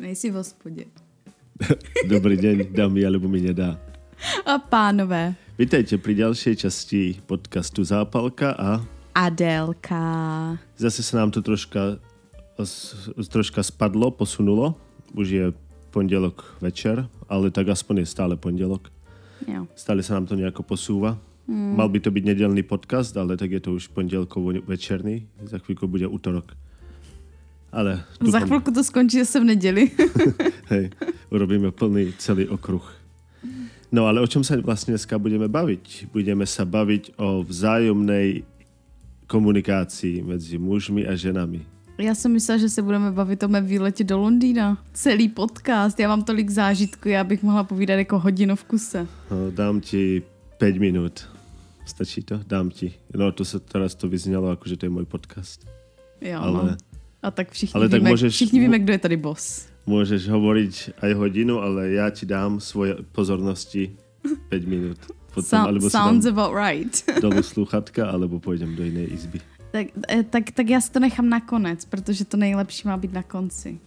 Nejsi v hospodě. Dobrý deň, dámy, alebo mi nedá. A pánové. Vítajte pri ďalšej časti podcastu Zápalka a Adélka. zase sa nám to troška, troška spadlo, posunulo. Už je pondelok večer, ale tak aspoň je stále pondelok. Jo. Stále sa nám to nejako posúva. Hmm. Mal by to byť nedelný podcast, ale tak je to už pondelkovo večerný. Za chvíľku bude útorok. Ale Za chvilku to skončí zase v neděli. Hej, urobíme plný celý okruh. No ale o čom sa vlastne dneska budeme baviť? Budeme sa baviť o vzájomnej komunikácii medzi mužmi a ženami. Já jsem myslela, že se budeme bavit o mém výletě do Londýna. Celý podcast. Já mám tolik zážitků, já bych mohla povídat jako hodinu v kuse. No, dám ti 5 minút. Stačí to? Dám ti. No to se teraz to vyznělo, jako že to je můj podcast. Jo, Ale no. A tak všichni, ale tak víme, můžeš- všichni víme, kdo je tady boss. můžeš hovoriť aj hodinu, ale já ti dám svoje pozornosti 5 minút. Potom, So, alebo sounds dám about right. dolu sluchatka, alebo pôjdem do jiné izby. tak, eh, tak, tak já si to nechám na konec, protože to nejlepší má být na konci.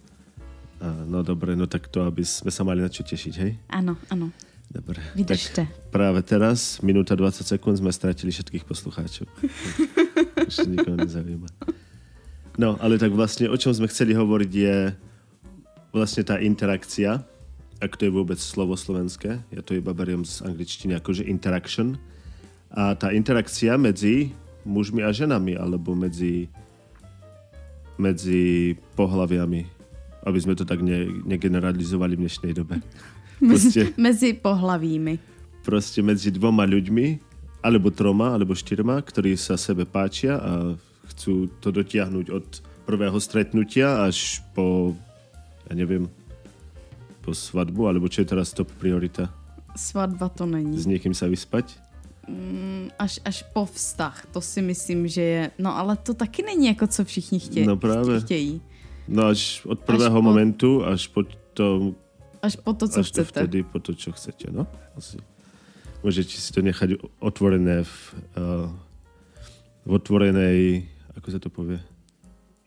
A, no dobre, no tak to, aby sme sa mali na čo tešiť, hej? Ano, ano. Dobre. Vydržte. Tak práve teraz, minúta 20 sekúnd, sme stratili všetkých poslucháčov. Už to nikoho nezaujíma. No, ale tak vlastne, o čom sme chceli hovoriť je vlastne tá interakcia, ak to je vôbec slovo slovenské, ja to iba beriem z angličtiny akože interaction. A tá interakcia medzi mužmi a ženami, alebo medzi medzi pohľaviami, aby sme to tak ne, negeneralizovali v dnešnej dobe. Mezi, Prostě mezi pohlavími. proste medzi dvoma ľuďmi, alebo troma, alebo štyrma, ktorí sa sebe páčia a chcú to dotiahnuť od prvého stretnutia až po, ja neviem, po svadbu, alebo čo je teraz top priorita? Svatba to není. S niekým sa vyspať? Mm, Až, až po vztah, to si myslím, že je... No ale to taky není jako co všichni chtějí. No právě. chtějí. No až od prvého po- momentu, až po to, Až po to, co až chcete. vtedy, po to, čo chcete, no? Asi. Môžete si to nechať otvorené v, uh, v otvorenej, ako sa to povie,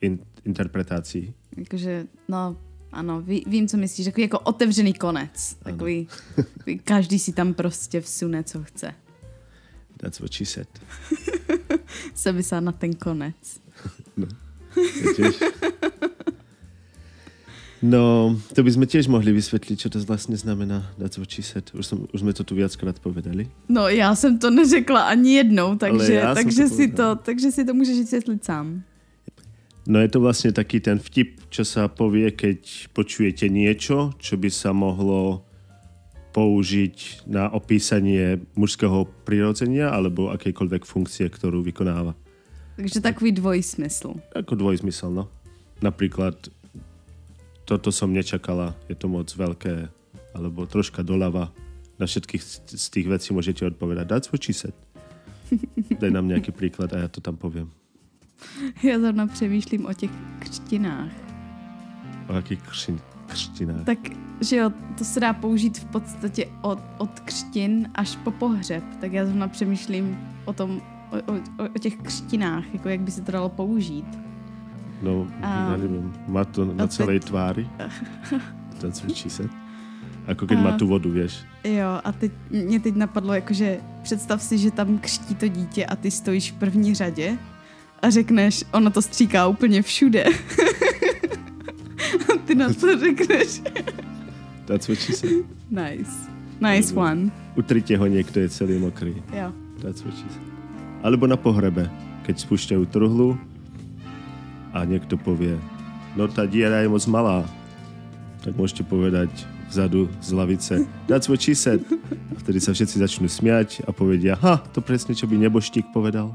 in, interpretácii. Jakože, no, ano, ví, vím, co myslíš. Takový jako otevřený konec. Takový, takový, každý si tam prostě vsune, co chce. That's what she said. Se vysá na ten konec. No. No, to by sme tiež mohli vysvetliť, čo to vlastne znamená That's what she said. Už, som, už sme to tu viackrát povedali. No, já jsem to neřekla ani jednou, takže, jsem takže, to si povedal. to, takže si to můžeš vysvětlit sám. No je to vlastne taký ten vtip, čo sa povie, keď počujete niečo, čo by sa mohlo použiť na opísanie mužského prirodzenia alebo akejkoľvek funkcie, ktorú vykonáva. Takže takový dvojsmysl. Ako dvojzmysel, no. Napríklad toto som nečakala, je to moc veľké, alebo troška doľava. Na všetkých z tých vecí môžete odpovedať what she said. Daj nám nejaký príklad a ja to tam poviem. Já zrovna přemýšlím o těch křtinách. O akých křin, křtinách. Tak, že jo, to se dá použít v podstatě od, od křtin až po pohřeb. Tak já zrovna přemýšlím o tom, o, o, o- o těch křtinách, jako jak by se to dalo použít. No, A- ja neviem, má to na a celej teď- tvári. That's what she said. Ako keď A- má tu vodu, vieš. Jo, a teď, mě teď napadlo, jakože představ si, že tam křtí to dítě a ty stojíš v první řadě a řekneš, ono to stříká úplně všude. a ty na to řekneš. That's what she said. Nice. Nice Alebo- one. Utrite ho, niekto je celý mokrý. Jo. That's what she said. Alebo na pohrebe, keď spúšťajú truhlu a niekto povie, no tá diera je moc malá, tak môžete povedať vzadu z lavice, that's what she said. A vtedy sa všetci začnú smiať a povedia, ha, to presne, čo by neboštík povedal.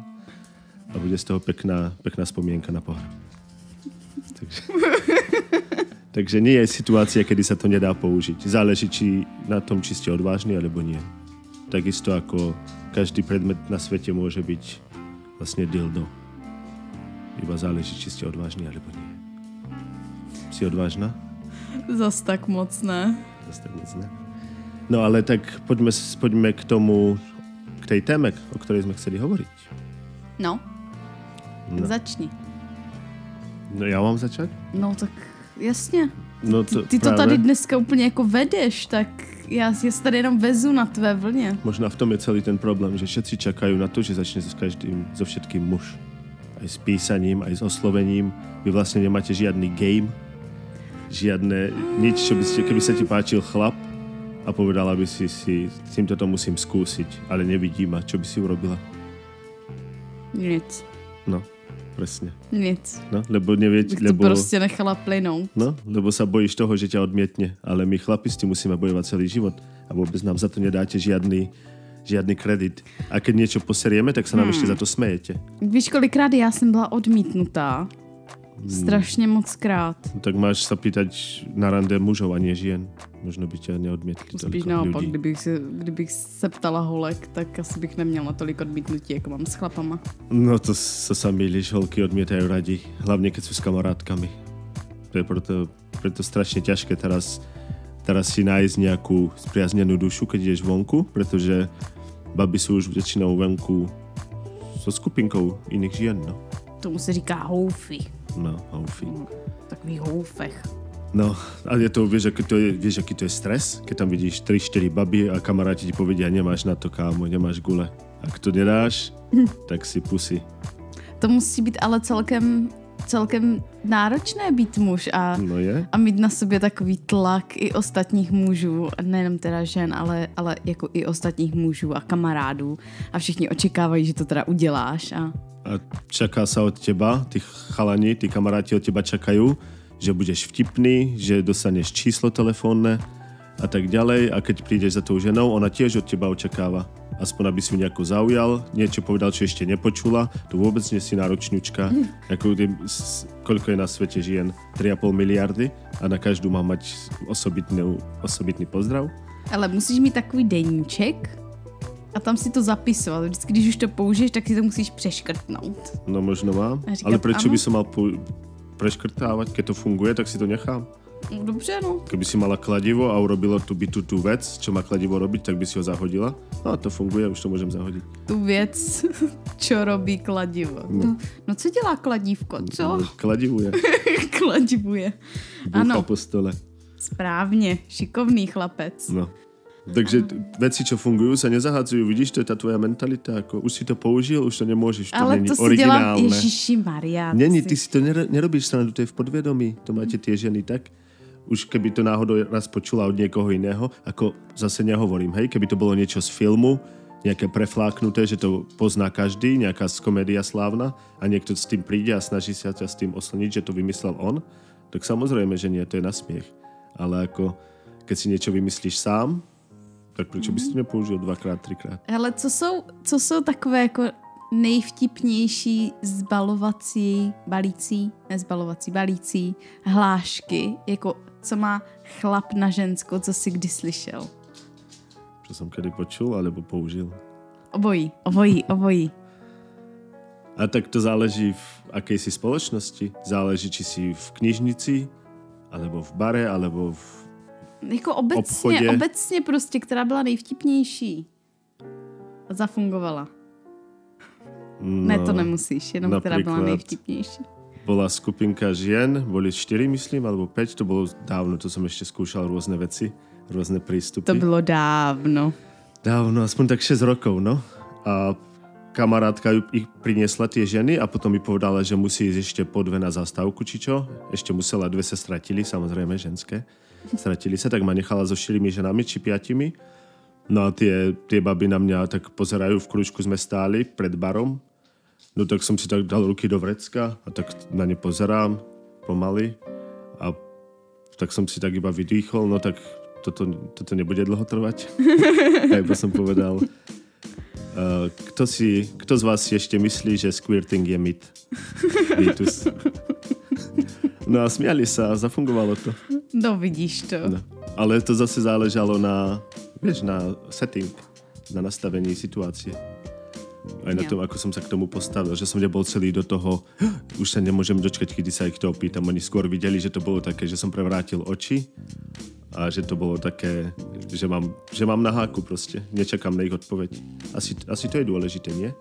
A bude z toho pekná, pekná spomienka na pohreb. Takže, takže nie je situácia, kedy sa to nedá použiť. Záleží či na tom, či ste odvážni, alebo nie. Takisto ako každý predmet na svete môže byť vlastne dildo. Iba záleží, či ste odvážni, alebo nie. Si odvážna? Zas tak moc ne. Zase tak moc ne. No ale tak poďme, s- poďme k tomu, k tej téme, o ktorej sme chceli hovoriť. No, tak No, začni. no ja mám začať? No tak jasně. No Ty, ty to práve. tady dneska úplně jako vedeš, tak já, já se tady jenom vezu na tvé vlně. Možná v tom je celý ten problém, že všetci čakajú na to, že začne s každým, so všetkým muž. Aj s písaním, aj s oslovením. Vy vlastne nemáte žiadny game, žiadne nič, čo by ste, keby sa ti páčil chlap a povedala by si si, týmto to musím skúsiť, ale nevidím a čo by si urobila? Nic, No, presne. nic. No, lebo nevieť, Bych to lebo... prostě nechala plynout. No, lebo sa bojíš toho, že ťa odmietne. Ale my chlapi s tým musíme bojovať celý život. A vôbec nám za to nedáte žiadny, žiadny kredit. A keď niečo poserieme, tak sa nám Hmm. ešte za to smejete. Víš, kolikrát já jsem byla odmítnutá? Hmm. Strašně moc krát. No, tak máš sa pýtať na rande mužov a nie žien. Možno by ťa neodmietli Spíš naopak, kdybych se, kdybych se ptala holek, tak asi bych neměla tolik odmítnutí, jako mám s chlapama. No to, to sa milíš, holky odmietajú radi. Hlavne keď sú s kamarátkami. To je preto, preto strašne ťažké teraz, teraz si nájsť nejakú spriaznenú dušu, keď ideš vonku, pretože baby sú už väčšinou vonku so skupinkou iných žien, no. Tomu se říká houfy. No, houfy. Takový houfech. No, a je to, vieš, aký to je, vieš, aký to je stres? Keď tam vidíš 3-4 baby a kamaráti ti povedia, nemáš na to, kámo, nemáš gule. Ak to nedáš, tak si pusy. To musí být ale celkem, celkem náročné být muž a, No je? a mít na sobě takový tlak i ostatních mužů, nejenom teda žen, ale, ale jako i ostatních mužů a kamarádů a všichni očekávají, že to teda uděláš a a čaká sa od teba, tí chalani, tí kamaráti od teba čakajú, že budeš vtipný, že dostaneš číslo telefónne a tak ďalej a keď prídeš za tou ženou, ona tiež od teba očakáva. Aspoň aby si ju nejako zaujal, niečo povedal, čo ešte nepočula, to vôbec nie si náročňučka. Ako, ty- s- koľko je na svete žien? 3,5 miliardy a na každú má mať osobitný, osobitný pozdrav. Ale musíš mít takový deníček a tam si to zapisovat. Vždycky, když už to použiješ, tak si to musíš přeškrtnout. No možno mám, A říkám, ale prečo áno. by som mal preškrtávať, keď to funguje, tak si to nechám. No, dobře, no. Keby si mala kladivo a urobilo tu bytu tú vec, čo má kladivo robiť, tak by si ho zahodila. No a to funguje, už to môžem zahodiť. Tu věc, čo robí kladivo. No, no co dělá kladívko? Co? Kladivuje. Kladivuje. Búcha Ano, po stole. správně. Šikovný chlapec. No. Takže veci, čo fungujú, sa nezahadzujú. Vidíš, to je tá tvoja mentalita. Ako, už si to použil, už to nemôžeš. To Ale není to si dělám, originálne. Ježíši Maria. Není, ty si to ner- nerobíš srandu, to je v podvedomí. To máte tie ženy tak. Už keby to náhodou raz počula od niekoho iného, ako zase nehovorím, hej, keby to bolo niečo z filmu, nejaké prefláknuté, že to pozná každý, nejaká z komédia slávna a niekto s tým príde a snaží sa ťa s tým oslniť, že to vymyslel on, tak samozrejme, že nie, to je na smiech. Ale ako, keď si niečo vymyslíš sám, tak prečo by si to nepoužil dvakrát, trikrát? Hele, co jsou, co jsou takové jako nejvtipnější zbalovací, balící, nezbalovací, balící hlášky, jako co má chlap na ženskou, co si kdy slyšel? Čo som kedy počul, alebo použil. Obojí, obojí, obojí. A tak to záleží v akej si spoločnosti. Záleží, či si v knižnici, alebo v bare, alebo v... Jako obecně, obchodě. obecně prostě, která byla nejvtipnější. A zafungovala. No, Ne, to nemusíš, jenom která byla nejvtipnější. Bola skupinka žien, boli 4, myslím, alebo 5, to bolo dávno, to som ešte skúšal rôzne veci, rôzne prístupy. To bylo dávno. Dávno, aspoň tak 6 rokov, no. A kamarátka ju- ich priniesla tie ženy a potom mi povedala, že musí ísť ešte po dve na zastávku, či čo. Ešte musela, dve sa stratili, samozrejme ženské. Stratili sa, tak ma nechala so štyrmi ženami, či piatimi. No a tie, tie baby na mňa tak pozerajú, v kružku sme stáli pred barom. No tak som si tak dal ruky do vrecka a tak na ne pozerám pomaly. A tak som si tak iba vydýchol, no tak toto, toto nebude dlho trvať. A iba som povedal, uh, kto, si, kto z vás ešte myslí, že squirting je mit? Mýtus. No a smiali sa a zafungovalo to. No vidíš to. No. Ale to zase záležalo na, vieš, na setting, na nastavení situácie. Aj na Jo. tom, ako som sa k tomu postavil, že som nebol celý do toho, už sa nemôžem dočkať, kedy sa ich to opýtam. Oni skôr videli, že to bolo také, že som prevrátil oči a že to bolo také, že mám, že mám na háku proste. Nečakám na ich odpoveď. Asi, asi to je dôležité, nie?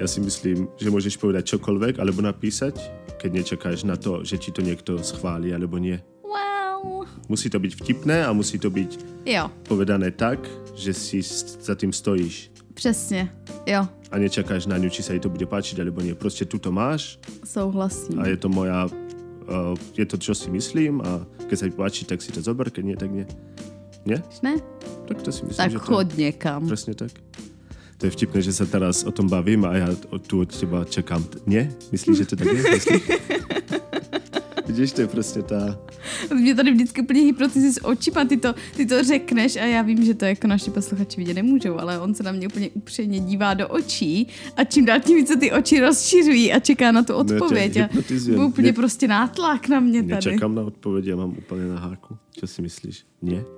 Ja si myslím, že môžeš povedať čokoľvek alebo napísať, keď nečakáš na to, že ti to niekto schváli alebo nie. No, Musí to být vtipné a musí to být jo, povedané tak, že si za tím stojíš přesně, jo, a nečakáš na ňu, či sa jej to bude páčiť alebo nie. Proste tu to máš souhlasím. a je to moja, uh, je to, čo si myslím a keď sa ti páči, tak si to zober, keď nie, tak nie. Nie? Ne? Tak to si myslím, Tak že to chod někam. Presne tak. To je vtipné, že sa teraz o tom bavím a od- tu od teba čakám. T- Nie? Myslíš, že to tak je? Vidíš, to je prostě ta... Mě tady vždycky úplně hypnotizuje s očima, ty to, ty to řekneš a já vím, že to jako naši posluchači vidět nemůžou, ale on se na mě úplně upřeně dívá do očí a čím dál tím více ty oči rozšiřují a čeká na tu odpověď. a hypnotizuje. byl úplně Mě- prostě nátlak na mě tady. Nečakám na odpověď, já mám úplně na háku. Čo si myslíš? Nie?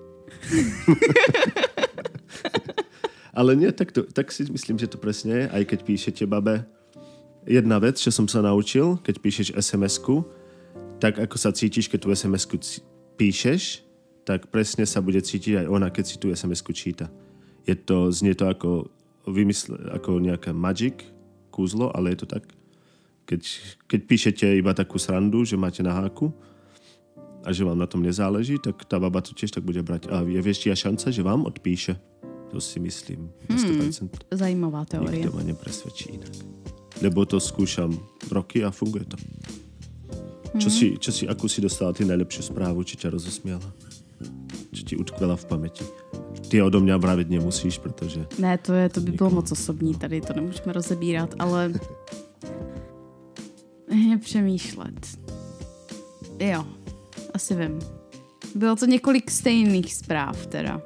Ale nie, tak, to, tak si myslím, že to presne je, aj keď píšete babe. Jedna vec, čo som sa naučil, keď píšeš SMS-ku, tak ako sa cítiš, keď tú SMS-ku c- píšeš, tak presne sa bude cítiť aj ona, keď si tú SMS-ku číta. Je to, znie to ako, vymysle, ako nejaká magic, kúzlo, ale je to tak. Keď, keď píšete iba takú srandu, že máte na háku, a že vám na tom nezáleží, tak tá baba to tiež tak bude brať. A je väčšia šanca, že vám odpíše. To si myslím. Na 100%. Zajímavá teorie. Nikto ma nepresvedčí inak. Lebo to skúšam roky a funguje to. Čo si, čo si, akú si dostala ty najlepšiu správu, či ťa rozosmiala? Čo ti utkvela v pamäti? Ty odo mňa vraviť nemusíš, pretože... Ne, to, je, to by bylo moc osobní, tady to nemůžeme rozebírat, ale je přemýšlet. Jo, asi vím. Bylo to několik stejných zpráv teda.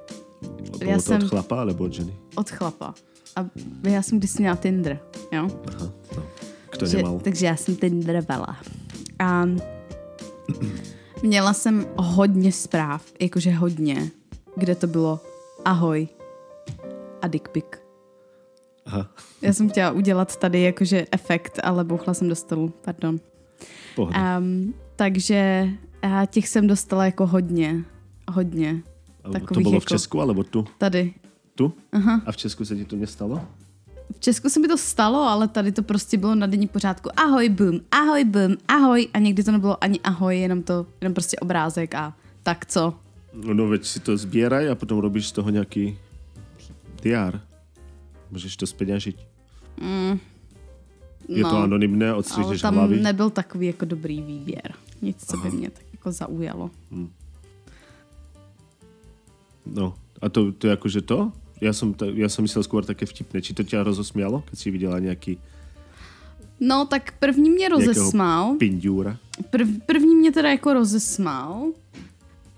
Bolo Ja to som- od chlapa alebo od ženy? Od chlapa. A já jsem kdysi měla Tinder, jo? Aha, no. Kto že, nemal? takže já jsem Tinderovala. A měla jsem hodně zpráv, jakože hodně, kde to bylo ahoj a dick pic. Aha, Já jsem chtěla udělat tady jakože efekt, ale bouchla jsem do stolu, pardon. Um, takže a těch jsem dostala jako hodně, hodně. A to takových bolo v jako- Česku alebo tu? Tady. Tu? Aha. A v Česku sa ti to nestalo? V Česku se mi to stalo, ale tady to prostě bylo na denní pořádku. Ahoj, bum, ahoj, bum, ahoj. A někdy to nebylo ani ahoj, jenom to, jenom prostě obrázek a tak co. No, no veď si to zbieraj a potom robíš z toho nejaký DR. Môžeš to speňažiť. Je to No, anonymné, odstřihneš tam hlavy. nebyl takový jako dobrý výběr. Nic, co by mě tak jako zaujalo. No, a to, to je akože to? Ja som, ta, ja som myslel skôr také vtipné. Či to ťa rozosmialo, keď si videla nejaký No, tak první mě rozesmál. pindiúra? Prv, první mě teda jako rozesmál.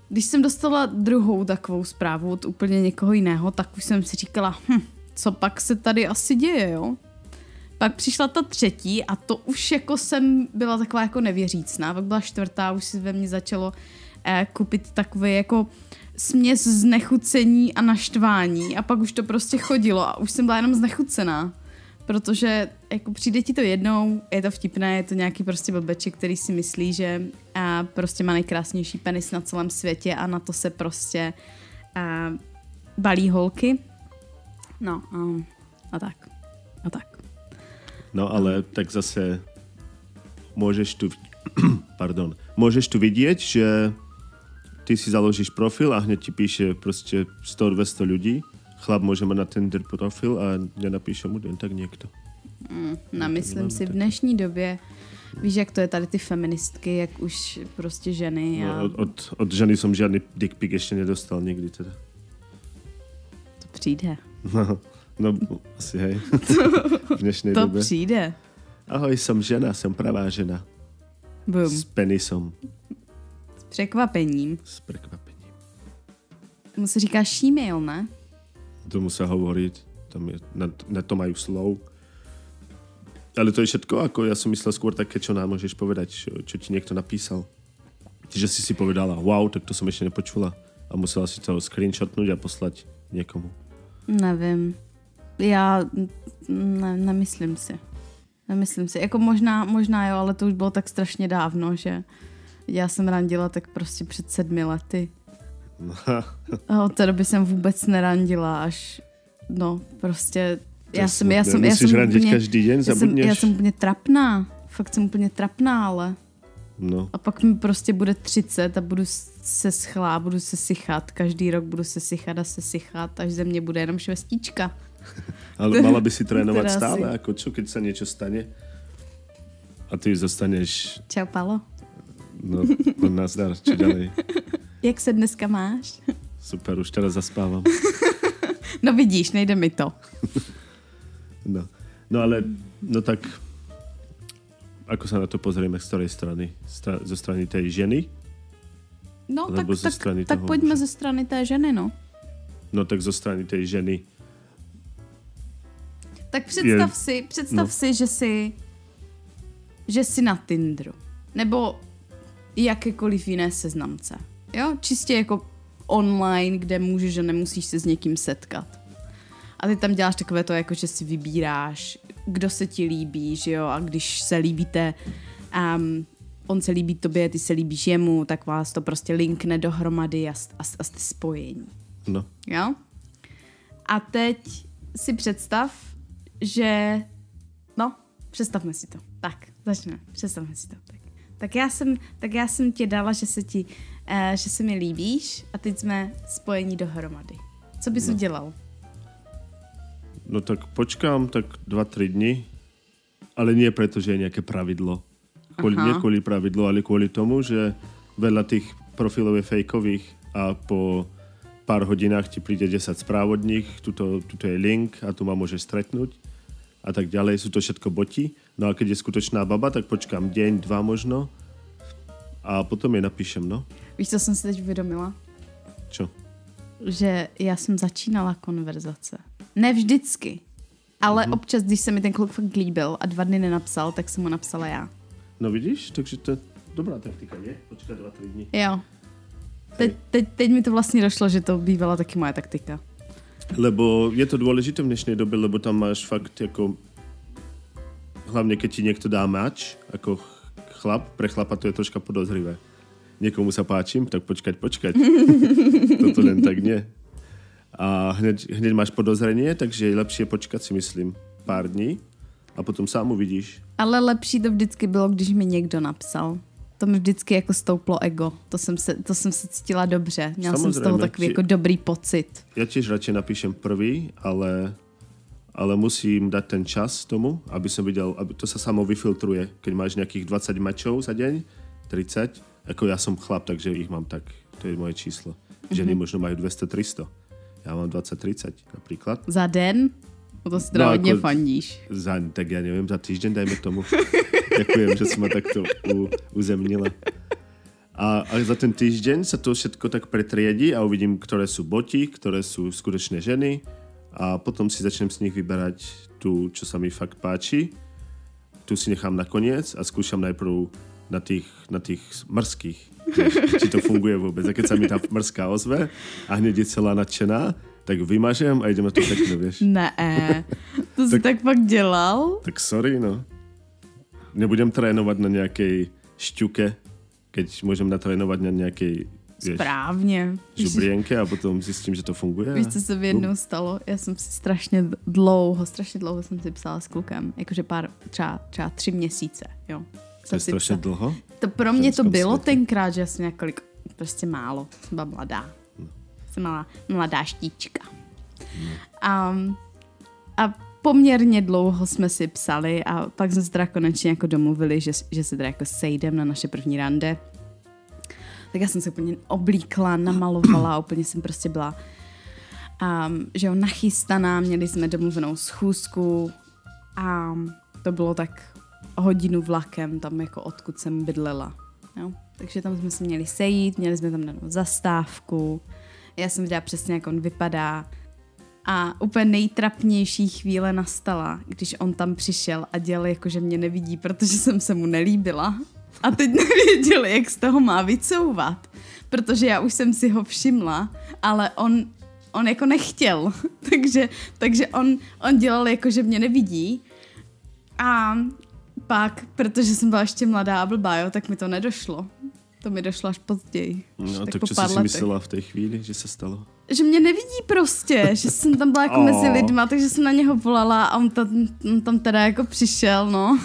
Když jsem dostala druhou takovou zprávu od úplně někoho jiného, tak už jsem si říkala, hm, co pak se tady asi děje, jo? Pak přišla ta třetí a to už jako jsem byla taková jako nevěřícná. Pak byla čtvrtá, už si ve mně začalo eh, kupit takové jako směs znechucení a naštvání a pak už to prostě chodilo a už jsem byla jenom znechucená. Protože jako přijde ti to jednou, je to vtipné, je to nějaký prostě blbeček, který si myslí, že a prostě má nejkrásnější penis na celém světě a na to se prostě a, balí holky. No a, a tak. A tak. No ale tak zase môžeš tu, pardon, môžeš tu vidieť, že ty si založíš profil a hneď ti píše prostě 100-200 ľudí. Chlap môže mať na Tinder profil a nenapíše mu jen tak niekto. Namyslím si v dnešní době, víš, jak to je tady ty feministky, jak už prostě ženy a No, od, od, od ženy som žiadny dick pic ešte nedostal nikdy teda. to přijde. No, no asi hej. v dnešnej To dobe. přijde. Ahoj, som žena, som pravá žena. Bum. S penisom. S překvapením. S prekvapením. Mu se říká she-mail, ne? Tomu sa hovoriť. Tam je, na, na to majú slov. Ale to je všetko, ako ja som myslel skôr také, čo nám môžeš povedať, čo, čo ti niekto napísal. Že si si povedala, wow, tak to som ešte nepočula. A musela si to screenshotnúť a poslať niekomu. Nevím. Já ne, nemyslím si. Nemyslím si. Jako možná, možná jo, ale to už bylo tak strašně dávno, že já jsem randila tak prostě před sedmi lety. A od té doby jsem vůbec nerandila, až no prostě To já jsem, já jsem, já jsem randiť úplně, každý deň, já jsem, já jsem úplně trapná. Fakt jsem úplně trapná, ale No, A pak mi prostě bude 30 a budu se schlá, budu se sychat. Každý rok budu se sychat a se sychat, až ze mě bude jenom švestička. ale mala by si trénovať Teda stále, asi. ako čo, keď sa niečo stane? A ty zostaneš, Čau, Palo. No, no nazdar, čo ďalej. Jak se dneska máš? Super, už teraz zaspávam. No vidíš, nejde mi to. No. no ale, no tak, ako sa na to pozrieme, z ktorej strany? Stra- zo strany tej ženy? No tak, ze tak, strany tak pojďme muže. ze strany té ženy, no. No tak zo strany tej ženy. Tak představ Je- si, představ no. si, že jsi, že jsi na Tinderu. Nebo jakékoliv jiné seznamce. Jo, čistě jako online, kde můžeš a nemusíš se s někým setkat. A ty tam děláš takové to, jako že si vybíráš, kdo se ti líbí, že jo, a když se líbíte, um, on se líbí tobě, ty se líbíš jemu, tak vás to prostě linkne dohromady a, a, a jste spojení. No, Jo? A teď si představ, že... No, představme si to. Tak, začneme. Představme si to. Tak, tak, já, jsem, tak já jsem ti dala, že se ti, uh, že se mi líbíš a teď jsme spojení dohromady. Co bys No. udělal? no tak počkám tak 2-3 dny, ale nie preto, že je nejaké pravidlo. Kvôli, Aha. nie kvôli pravidlu, ale kvôli tomu, že veľa tých profilov je fejkových a po pár hodinách ti príde 10 správ od nich, tuto, tuto je link a tu ma môžeš stretnúť a tak ďalej. Sú to všetko boti. No a keď je skutočná baba, tak počkám deň, dva možno a potom je napíšem, no. Víš, co jsem si teď uvědomila? Čo? Že já jsem začínala konverzace. Ne vždycky. Ale Mhm. občas, když se mi ten kluk fakt líbil a dva dny nenapsal, tak jsem mu napsala já. No vidíš, takže to je dobrá taktika, nie? Počkať 2-3 dní. Jo. Teď, teď, teď mi to vlastně došlo, že to bývala taky moje taktika. Lebo je to dôležité v dnešnej dobe, lebo tam máš fakt ako... Hlavne keď ti niekto dá mač, ako ch- chlap, pre chlapa to je troška podozrivé. Niekomu sa páčim, tak počkať, počkať. Toto len tak nie. A hneď, hneď máš podozrenie, takže je lepšie počkať si myslím pár dní a potom sám uvidíš. Ale lepší to vždycky bylo, když mi někdo napsal. To mi vždycky jako stouplo ego. To jsem se, to jsem se cítila dobře. Měla jsem z toho Samozřejmě, takový ti- jako dobrý pocit. Ja tiež radšej napíšem prvý, ale, ale musím dať ten čas tomu, aby som videl, aby to sa samo vyfiltruje. Keď máš nejakých 20 mačov za deň, 30, ako ja som chlap, takže ich mám tak, to je moje číslo. Ženy možno majú 200-300. Ja mám 20-30 napríklad. Za den? No to si No, hodně jako- fandíš. Za, tak ja neviem, za týždeň dajme tomu. Ďakujem, že si ma takto u, uzemnila. A, a za ten týždeň sa to všetko tak pretriedi a uvidím, ktoré sú boti, ktoré sú skutočné ženy a potom si začnem z nich vyberať tú, čo sa mi fakt páči. Tu si nechám na koniec a skúšam najprv na tých, na tých mrzkých, či to funguje vôbec. A keď sa mi tá mrzká ozve a hneď je celá nadšená, tak vymažem a ideme to pekne, vieš. Ne, to jsi tak fakt dělal? Tak sorry, no. Nebudem trénovať na nejakej šťuke, keď môžem natrénovať na vieš, Správně. Víš, žubrienke a potom zistím, že to funguje. víš, co se mi jednou stalo? Já jsem si strašně dlouho, strašně dlouho jsem si psala s klukem. Jakože pár, třeba, třeba tři měsíce, jo. to Jsem je si strašně psala. dlho. To pro mě to bylo světě. tenkrát, že jsem několik, prostě málo, jsem byla mladá. Jsem malá, mladá štíčka. A, a poměrně dlouho jsme si psali a pak jsme se teda konečně jako domluvili, že, že se teda jako sejdem na naše první rande. Tak já jsem se úplně oblíkla, namalovala úplně jsem prostě byla um, že jo, nachystaná, měli jsme domluvenou schůzku a to bylo tak hodinu vlakem tam jako odkud jsem bydlela. Jo? Takže tam jsme se měli sejít, měli jsme tam danou zastávku, já jsem viděla přesně, jak on vypadá a úplně nejtrapnější chvíle nastala, když on tam přišel a dělal jako, že mě nevidí, protože jsem se mu nelíbila. A teď nevěděl, jak z toho má vycouvat, protože já už jsem si ho všimla, ale on, on jako nechtěl. takže takže on, on dělal jako, že mě nevidí. A pak, protože jsem byla ještě mladá a blbá, jo, tak mi to nedošlo. To mi došlo až později. No, tak po čo pár si si letech. myslela v tej chvíli, že sa stalo? Že mě nevidí prostě, že jsem tam byla jako Oh. mezi lidma, takže jsem na něho volala a on tam, on tam teda jako přišel, no.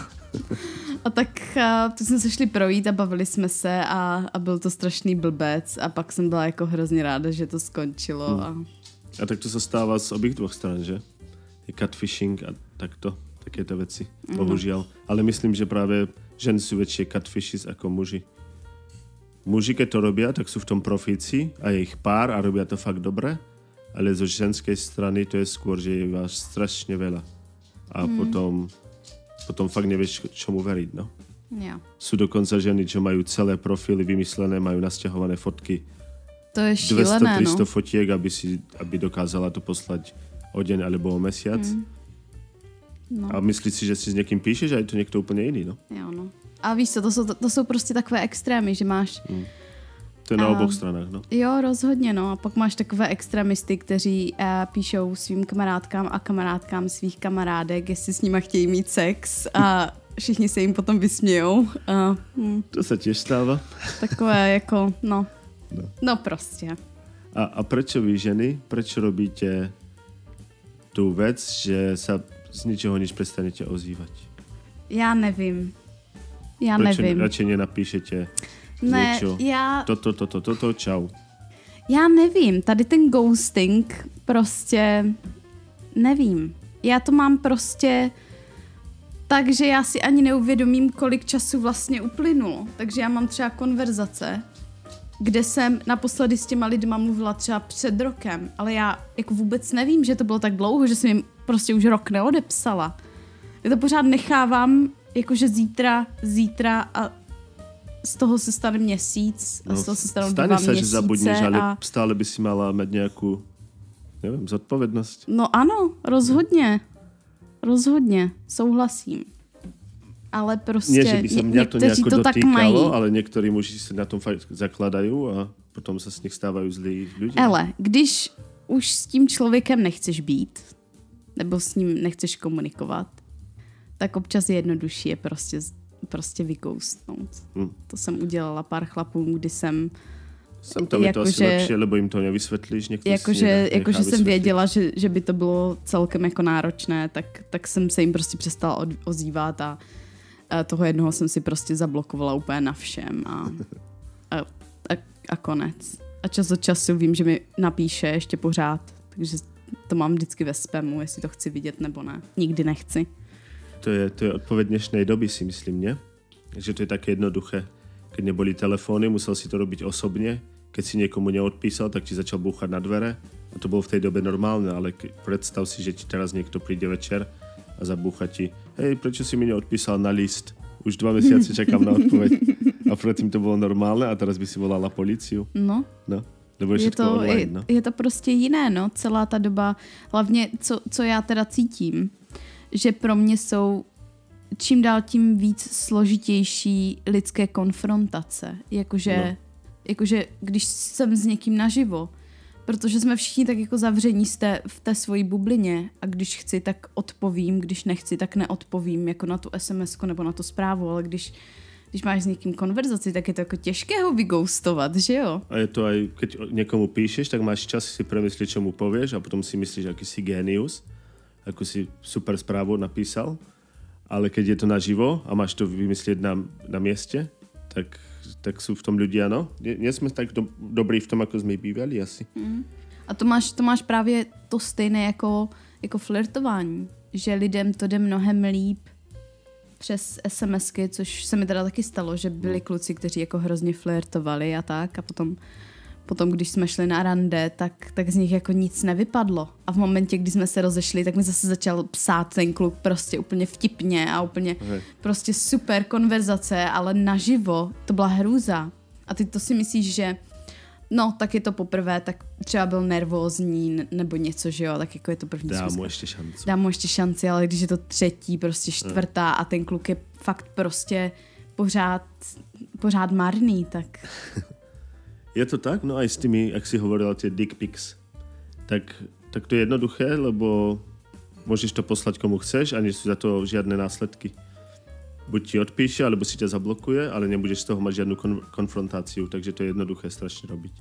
A tak a, tu jsme se šli projít a bavili jsme se a, a byl to strašný blbec a pak jsem byla jako hrozně ráda, že to skončilo. Hmm. A... a tak to se stává z obých dvou stran, že? Je catfishing a takto, takéto věci, mm. bohužel. Ale myslím, že právě ženy jsou větší catfishes jako muži. Muži, keď to robia, tak sú v tom profíci a je ich pár a robia to fakt dobre, ale zo ženskej strany to je skôr, že je vás strašne veľa. A mm. potom, potom fakt nevieš, čomu veriť, no. Jo. Sú dokonca ženy, čo majú celé profily vymyslené, majú nasťahované fotky. To je šílené, 200-300 no. fotiek, aby, si, aby dokázala to poslať o deň alebo o mesiac. Mm. No. A myslíš si, že si s někým píšeš a je to někdo úplně jiný, no? Jo, no. A víš co, to jsou, to, to jsou prostě takové extrémy, že máš... Mm. To je na A- obou stranách, no. Jo, rozhodně, no. A pak máš takové extremisty, kteří uh, píšou svým kamarádkám a kamarádkám svých kamarádek, jestli s nima chtějí mít sex a všichni se jim potom vysmějou. A, hm, To se tiež stáva. takové jako, no. No. No prostě. A, a prečo vy ženy, prečo robíte tú vec, že sa z ničoho nič prestanete ozývať? Já nevím. Já Prečo nevím. radšej nenapíšete Ne, niečo? já, Toto, toto, toto, čau. já nevím. Tady ten ghosting prostě nevím. Já to mám prostě tak, že já si ani neuvědomím, kolik času vlastně uplynulo. Takže já mám třeba konverzace, kde jsem naposledy s těma lidma mluvila třeba před rokem, ale já jako vůbec nevím, že to bylo tak dlouho, že jsem jim prostě už rok neodepsala. Já to pořád nechávám, jakože zítra, zítra a z toho se stane měsíc a z toho se stanou No, stane dva sa, že zabudneš, ale a... stále by si mala mať nejakú, neviem, zodpovednosť. No ano, rozhodně. Rozhodně, souhlasím. Ale prostě Nie, že by ně- mňa to někteří nejako to tak dotýkalo, mají. ale niektorí muži si na tom fakt zakladajú a potom sa z nich stávajú zlí ľudia. Ele, když už s tím člověkem nechceš být, nebo s ním nechceš komunikovat, tak občas je jednodušší je prostě, prostě vykoustnout. Hm. To jsem udělala pár chlapům, kdy jsem Sem tam je to asi Jakože- lepšie, lebo im to si jakože, jakože jsem věděla, že, že by to bylo celkem jako náročné, tak, tak jsem se jim prostě přestala od, ozývat a, a toho jednoho jsem si prostě zablokovala úplně na všem a, a, a, a konec. A čas od času vím, že mi napíše ještě pořád, takže to mám vždycky ve spamu, jestli to chci vidět nebo ne. Nikdy nechci. To je, to je odpoveď dnešnej doby, si myslím, nie? Že to je také jednoduché. Keď neboli telefóny, musel si to robiť osobne. Keď si niekomu neodpísal, tak ti začal búchať na dvere. A to bolo v tej dobe normálne, ale predstav si, že ti teraz niekto príde večer a zabúcha ti hej, prečo si mi neodpísal na list? Už dva mesiace čakám na odpoveď. A predtým to bolo normálne a teraz by si volala políciu. No, No, lebo je je to, online, je, no. je to prostě jiné, no, celá ta doba, hlavně co, co já teda cítím, že pro mě jsou čím dál tím víc složitější lidské konfrontace, jakože, No. jakože když jsem s někým naživo, protože jsme všichni tak jako zavření té, v té svojí bublině a když chci, tak odpovím, když nechci, tak neodpovím, jako na tu sms nebo na tu zprávu, ale když, když máš s někým konverzaci, tak je to jako těžké ho vygoustovat, že jo? A je to aj, keď niekomu píšeš, tak máš čas si premyslieť, čo mu povieš a potom si myslíš, aký si génius, ako si super správu napísal. Ale keď je to naživo a máš to vymyslieť na, na mieste, tak, tak sú v tom ľudia, no. Nie, nie sme tak do, dobrí v tom, ako sme bývali asi. A to máš, to máš právě to stejné jako, jako flirtování, že lidem to jde mnohem líp přes SMSky, což se mi teda taky stalo, že byli kluci, kteří jako hrozně flirtovali a tak a potom, potom když jsme šli na rande, tak, tak z nich jako nic nevypadlo. A v momentě, kdy jsme se rozešli, tak mi zase začal psát ten kluk prostě úplně vtipně a úplně Hej. prostě super konverzace, ale naživo to byla hrůza. A ty to si myslíš, že no, tak je to poprvé, tak třeba byl nervózní nebo něco, že jo, tak jako je to první Dá schůzka. mu ešte šancu. Dám mu ještě šanci, ale když je to třetí, prostě čtvrtá a ten kluk je fakt prostě pořád, pořád marný, tak Je to tak? No aj s tými, ak si hovorila, tie dick pics. Tak, tak to je jednoduché, lebo môžeš to poslať komu chceš a sú za to žiadne následky. Buď ti odpíše, alebo si ťa zablokuje, ale nebudeš z toho mať žiadnu kon- konfrontáciu, takže to je jednoduché strašne robiť.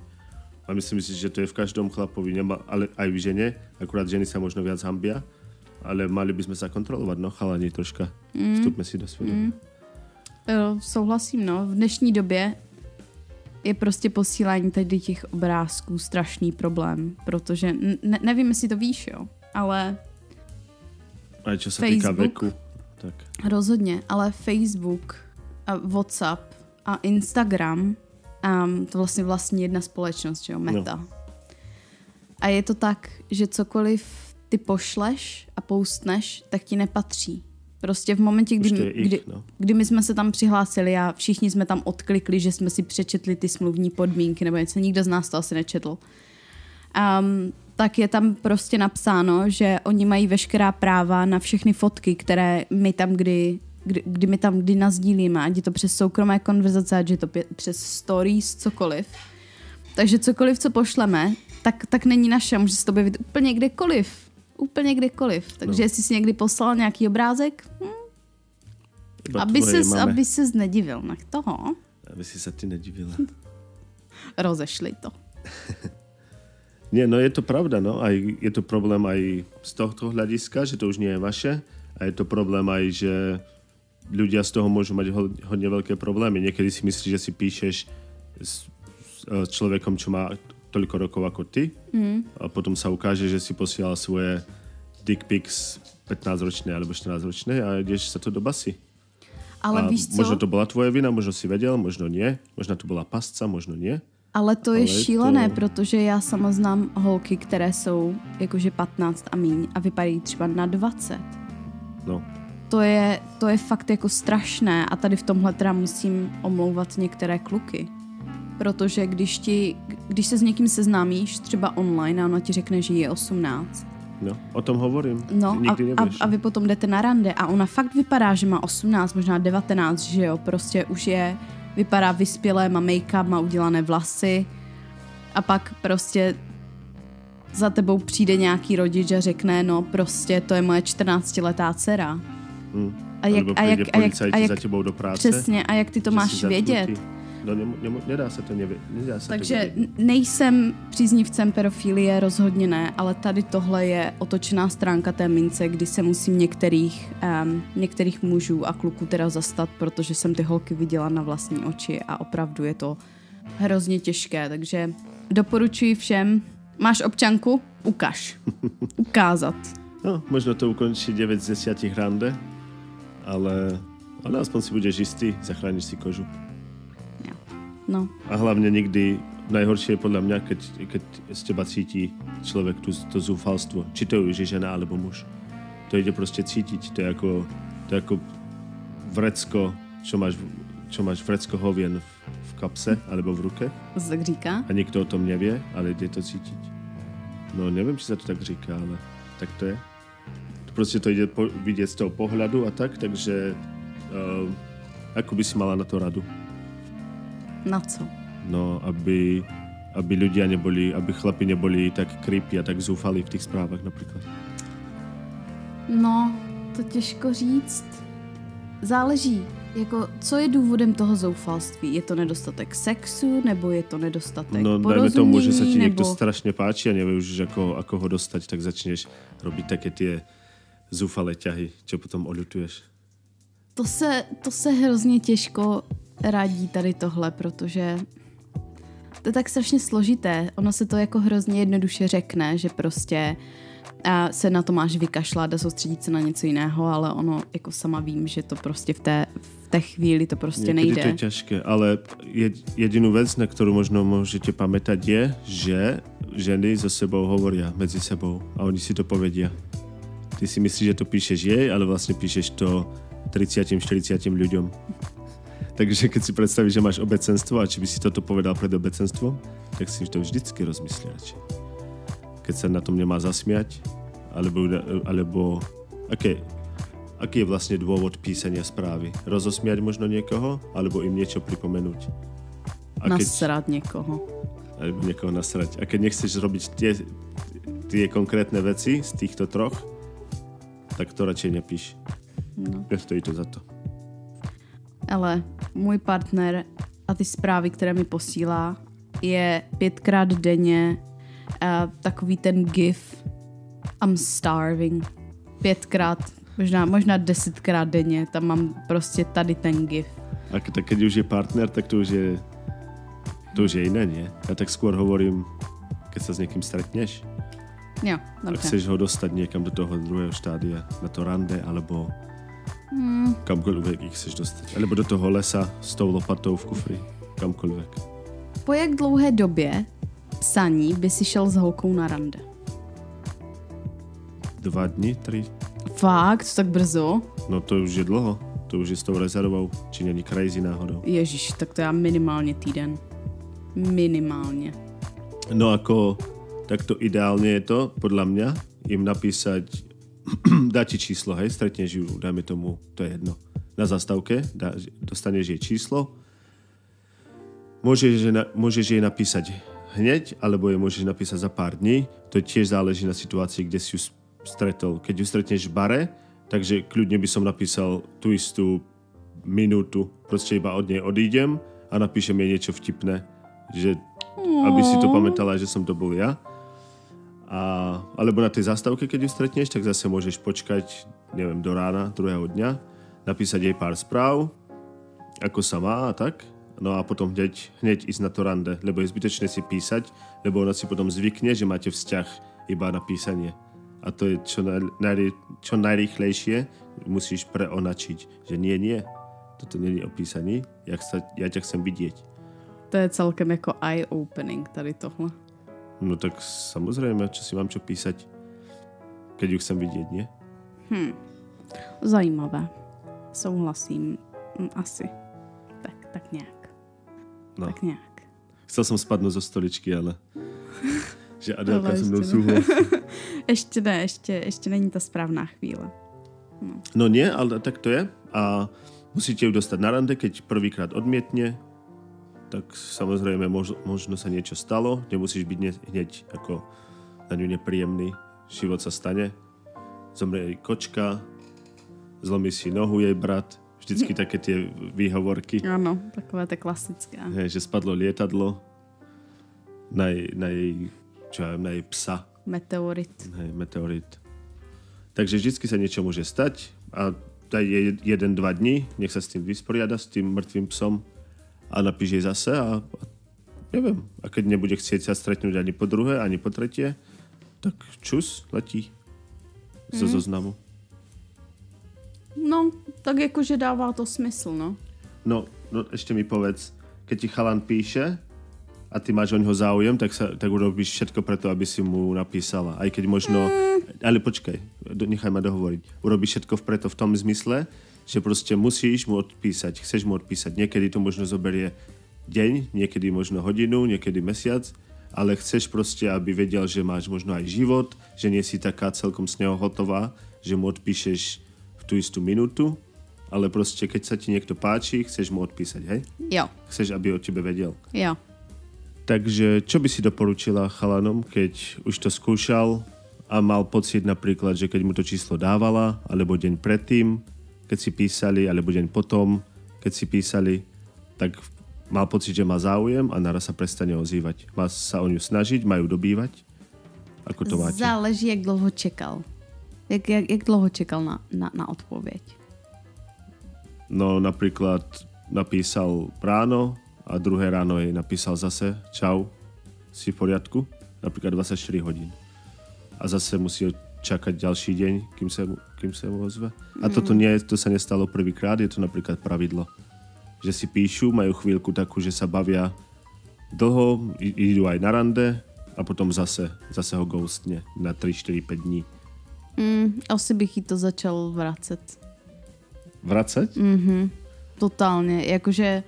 A myslím si, že to je v každom chlapovi, nema, ale aj v žene, akurát ženy sa možno viac hambia, ale mali by sme sa kontrolovať, no chalani troška. Mm. Vstupme si do svedomia. Mm. Jo, souhlasím, no. V dnešní době je prostě posílání tady těch obrázků strašný problém, protože ne, nevím, jestli to víš, jo, ale A sa týka Facebook. veku, tak rozhodně, ale Facebook, a WhatsApp a Instagram, um, to vlastně vlastně jedna společnost, jo, Meta. No. A je to tak, že cokoliv ty pošleš a postneš, tak ti nepatří. Prostě v momentě, kdy, ich, kdy, no. kdy my jsme se tam přihlásili a všichni jsme tam odklikli, že jsme si přečetli ty smluvní podmínky, nebo něco, nikdo z nás to asi nečetl, um, tak je tam prostě napsáno, že oni mají veškerá práva na všechny fotky, které my tam kdy, kdy, kdy my tam kdy nazdílíme, ať je to přes soukromé konverzace, ať je to pě- přes stories, cokoliv. Takže cokoliv, co pošleme, tak, tak není naše, může se to objevit úplně kdekoliv. Úplně kdekoliv. Takže No. jestli jsi někdy poslal nějaký obrázek, hm, aby ses, máme. aby ses nedivil na toho, Aby si sa ty nedivila. rozešli to. Nie, no je to pravda, no. Aj, je to problém aj z tohto hľadiska, že to už nie je vaše. A je to problém aj, že ľudia z toho môžu mať ho, hodne veľké problémy. Niekedy si myslíš, že si píšeš s, s človekom, čo má toľko rokov ako ty. Mm. A potom sa ukáže, že si posielal svoje dick pics 15-ročné alebo 14-ročné a ideš sa to do basy. Ale a víš co? možno to bola tvoje vina, možno si vedel, možno nie. Možno to bola pasca, možno nie. Ale to je Ale to- šílené, protože já sama znám holky, které jsou jakože 15 a míň a vypadají třeba na 20. No, To je, to je fakt jako strašné a tady v tomhle teda musím omlouvat některé kluky. Protože když, ti, když se s někým seznámíš, třeba online a ona ti řekne, že je 18, no, o tom hovorím. No a, nikdy a, nevieš. a vy potom jdete na rande a ona fakt vypadá, že má 18, možná 19, že jo, prostě už je, vypadá vyspělé, má make-up, má udělané vlasy a pak prostě za tebou přijde nějaký rodič a řekne, no prostě to je moje 14-letá dcera. Hm. A jak, a jak, a jak, a jak, za tebou do práce. přesně, a jak ty to máš vědět? No, nemu, nemu, nedá se to nevě, nedá se Takže to vědět. nejsem příznivcem pedofilie, rozhodně ne, ale tady tohle je otočená stránka té mince, kdy se musím některých, um, některých mužů a kluků teda zastat, protože jsem ty holky viděla na vlastní oči a opravdu je to hrozně těžké, takže doporučuji všem, máš občanku? Ukaž. Ukázat. No, možno to ukončí 9 z 10 rande, ale, ale aspoň si budeš istý, zachrániš si kožu. No, A hlavne nikdy, najhoršie je podľa mňa, keď, keď z teba cíti človek tú, to zúfalstvo. Či to už je žena alebo muž. To ide proste cítiť. To je ako, to je ako vrecko, čo máš, čo máš vrecko hovien v, v kapse alebo v ruke to se tak říká. a nikto o tom nevie, ale ide to cítiť. No neviem, či sa to tak říká, ale tak to je. Proste to ide po, vidieť z toho pohľadu a tak, takže uh, ako by si mala na to radu? Na co? No, aby, aby ľudia neboli, aby chlapi neboli tak creepy a tak zúfali v tých správach napríklad. No, to těžko říct. Záleží, jako, co je důvodem toho zoufalství? Je to nedostatek sexu, nebo je to nedostatek No, dajme tomu, že sa ti nebo... strašne páči a nevieš, ako, ako ho dostať, tak začneš robiť také tie zúfalé ťahy, čo potom oľutuješ. To se, to se hrozně těžko radí tady tohle, protože to je tak strašně složité. Ono se to jako hrozně jednoduše řekne, že prostě a se na to máš vykašlat a soustředit se na něco jiného, ale ono, jako sama vím, že to prostě v té, v té chvíli to prostě Niekedy nejde. to je ťažké, ale jed, jedinú vec, na ktorú možno môžete pamätať je, že ženy so sebou hovoria medzi sebou a oni si to povedia. Ty si myslíš, že to píšeš jej, ale vlastne píšeš to 30-40 ľuďom. Takže keď si predstavíš, že máš obecenstvo a či by si toto povedal pred obecenstvom, tak si to vždycky rozmyslí radšej. Keď sa na tom nemá zasmiať, alebo, alebo aké, aký je vlastne dôvod písania správy? Rozosmiať možno niekoho, alebo im niečo pripomenúť? A keď, Nasrat někoho. alebo niekoho nasrať. A keď nechceš robiť tie, tie konkrétne veci z týchto troch, tak to radšej nepíš. No. Nestojí to za to. Ale můj partner a ty zprávy, které mi posílá, je pětkrát denně uh, takový ten gif I'm starving. Pětkrát, možná, možná desetkrát denně, tam mám prostě tady ten gif. A tak keď už je partner, tak to už je to už je iné, nie? Ja tak skôr hovorím, keď sa s niekým stretneš, Jo, a dobře. chceš ho dostať niekam do toho druhého štádia, na to rande, alebo Hmm, kamkoľvek ich chceš dostať. Alebo do toho lesa s tou lopatou v kufri, kamkoľvek. po jak dlouhé době psaní by si šel s holkou na rande? Dva dni, tri? Fakt, tak brzo? No to už je dlho. To už je s tou rezervou, či není crazy náhodou. Ježíš, tak to já minimálně týden. Minimálně. No ako, takto ideálne je to, podľa mňa, im napísať, dá ti číslo, hej, stretneš ju, dajme tomu, to je jedno, na zastávke, dá, dostaneš jej číslo, môžeš, jej môžeš jej napísať hneď, alebo je môžeš napísať za pár dní, to tiež záleží na situácii, kde si ju stretol. Keď ju stretneš v bare, takže kľudne by som napísal tú istú minútu, proste iba od nej odídem a napíšem jej niečo vtipné, že aby si to pamätala, že som to bol ja. A, alebo na tej zastávke, keď ju stretneš, tak zase môžeš počkať, neviem, do rána druhého dňa, napísať jej pár správ, ako sa má a tak. No a potom hneď, hneď ísť na to rande, lebo je zbytočné si písať, lebo ona si potom zvykne, že máte vzťah iba na písanie. A to je čo, naj, najry, čo najrýchlejšie musíš preonačiť, že nie, nie, toto není o písaní, ja, sa, ja ťa chcem vidieť. To je celkem jako eye-opening tady tohle. No tak samozrejme, čo si mám čo písať, keď ju chcem vidieť, nie? Zajímavé. Souhlasím. Mm, Asi. Tak, tak nějak. No. Tak nějak. Chcel som spadnúť zo stoličky, ale že Adelka so mnou ještě ne. súhlasí. Ještě ne, ještě, ještě není ta správná chvíle. No nie, ale tak to je. A musíte ju dostať na rande, keď prvýkrát odmietne, tak samozrejme mož, možno sa niečo stalo, nemusíš byť ne, hneď ako na ňu nepríjemný, život sa stane, zomrie jej kočka, zlomí si nohu jej brat, vždycky také tie výhovorky. Ano, takové to klasické. Hej, že spadlo lietadlo na jej, na jej, čo ja na jej psa. Meteorit. Hej, meteorit. Takže vždycky sa niečo môže stať a daj jej jeden, dva dní, nech sa s tým vysporiada, s tým mŕtvým psom a napíš jej zase a, a neviem. A keď nebude chcieť sa stretnúť ani po druhé, ani po tretie, tak čus, letí zo zoznamu. No, tak jakože dává to smysl, no. No, no ešte mi povedz, keď ti chalan píše a ty máš o ňoho záujem, tak, sa, tak urobíš všetko preto, aby si mu napísala. Aj keď možno... Ale počkaj, do, nechaj ma dohovoriť. Urobíš všetko preto v tom zmysle, že proste musíš mu odpísať, chceš mu odpísať. Niekedy to možno zoberie deň, niekedy možno hodinu, niekedy mesiac, ale chceš proste, aby vedel, že máš možno aj život, že nie si taká celkom s neho hotová, že mu odpíšeš v tú istú minútu, ale proste keď sa ti niekto páči, chceš mu odpísať, hej? Jo, Chceš, aby o tebe vedel. jo. Takže čo by si doporučila chalanom, keď už to skúšal a mal pocit napríklad, že keď mu to číslo dávala, alebo deň predtým, keď si písali, alebo deň potom, keď si písali, tak mal pocit, že má záujem a naraz sa prestane ozývať. Má sa o ňu snažiť, majú dobývať? Ako to máte? Záleží, jak dlouho čekal. Jak, jak, jak dlouho čekal na, na, na odpověď. No napríklad napísal ráno a druhé ráno jej napísal zase čau, si v poriadku, napríklad 24 hodín. A zase musí čakať ďalší deň, kým sa kým sa mu ozve. A toto nie, to sa nestalo prvýkrát, je to napríklad pravidlo. Že si píšu, majú chvíľku takú, že sa bavia dlho, i- idú aj na rande a potom zase, zase ho ghostne na 3, 4, 5 dní. Mm, asi bych jí to začal vracet. Vracať? Mhm, totálně. Jakože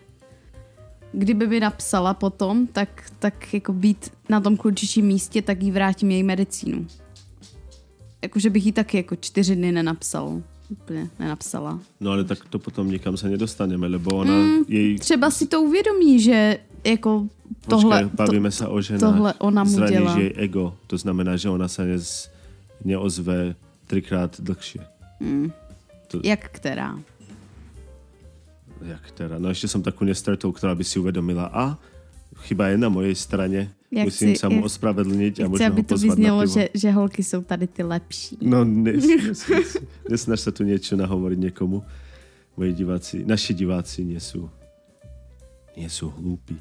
kdyby mi napsala potom, tak, tak jako být na tom klučičím místě, tak jí vrátím její medicínu. Jakože bych jí taky jako čtyři dny nenapsal. Úplně nenapsala. No ale tak to potom nikam sa nedostaneme, lebo ona mm, jej... Třeba si to uvědomí, že jako tohle, Počkaj, bavíme sa o ženách. tohle ona mu Zraníš dělá. jej ego. To znamená, že ona sa nez, neozve trikrát dlhšie. to, jak která. Jak teda? No ešte som takú nestretol, ktorá by si uvedomila, a chyba je na mojej strane. Jak Musím si- sa mu ospravedlniť a Chci, možno aby to vyznělo, že, že holky jsou tady ty lepší. No, nes, nes, nesnaž sa tu niečo nahovoriť niekomu. moji diváci, naši diváci nie sú hlúpi.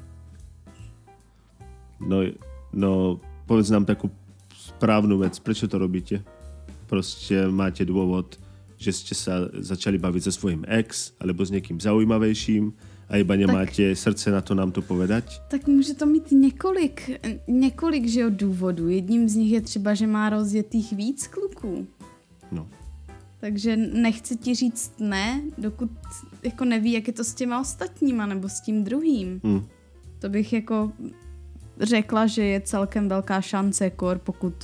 No, no, povedz nám takú správnu vec, prečo to robíte? Proste máte dôvod, že ste sa začali baviť so svojím ex, alebo s niekým zaujímavejším a iba nemáte tak, srdce na to nám to povedať? Tak může to mít několik, několik že jo, důvodů. Jedním z nich je třeba, že má rozjetých víc kluků. No. Takže nechci ti říct ne, dokud jako neví, jak je to s těma ostatníma nebo s tím druhým. Hmm. To bych jako řekla, že je celkem velká šance, kor, pokud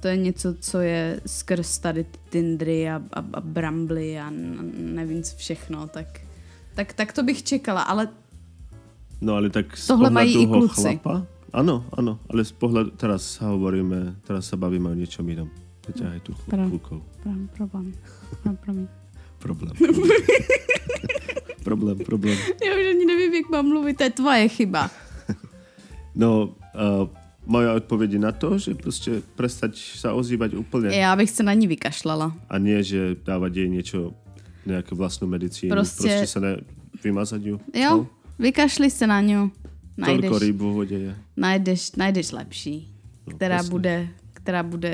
to je něco, co je skrz tady Tindry a, a, a Brambly a nevím co všechno, tak, tak, tak to bych čekala, ale No ale tak z Tohle mají i kluci. chlapa? Áno, áno, ale z pohľadu, teraz hovoríme, teraz sa bavíme o niečom inom. Neťahaj tu chl- Pra- klukov. Problém, problém. No, promiň. Problém. problém, problém. Já už ani nevím, jak mám mluvit, to je tvoje chyba. No, uh, moja odpoveď je na to, že proste prestať sa ozývať úplne. Já bych se na ní vykašlala. A nie, že dávať jej niečo, nejakú vlastnú medicínu. Proste- Proste sa ne, vymazať ju. Jo, vykašli se na ňu. Toľko Najdeš, rýb vo vode je. najdeš, najdeš lepší, No, která presne. bude, která bude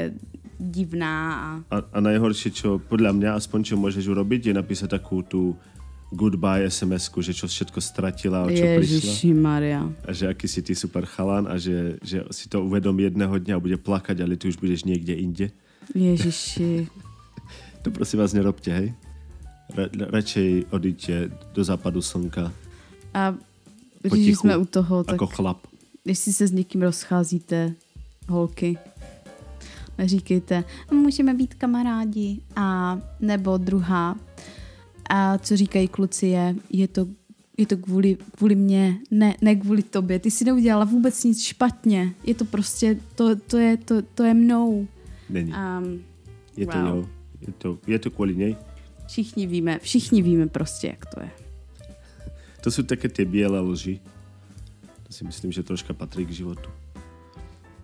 divná a A, a najhoršie, čo podľa mňa aspoň čo môžeš urobiť, je napísať takú tú goodbye SMS-ku, že čo všetko stratila, o čo prišla. Ježiši Maria. A že aký si ty super chalan a že, že si to uvedom jedného dňa a bude plakať, ale ty už budeš niekde inde. Ježiši. To prosím vás nerobte, hej? Ra, radšej odíďte do západu slnka A když Potichu, jsme u toho, tak ako chlap. když si se s někým rozcházíte, holky, neříkejte, můžeme být kamarádi. A nebo druhá, a co říkají kluci je, je to, je to kvůli, kvůli mně, ne, ne kvůli tobě. Ty si neudělala vůbec nic špatně. Je to prostě, to, to, je, to, to je mnou. Není. Um, Je to, wow. jo. Je to, je to kvôli nej. Všichni víme, všichni víme prostě, jak to je. To sú také tie biele lži. To si myslím, že troška patrí k životu.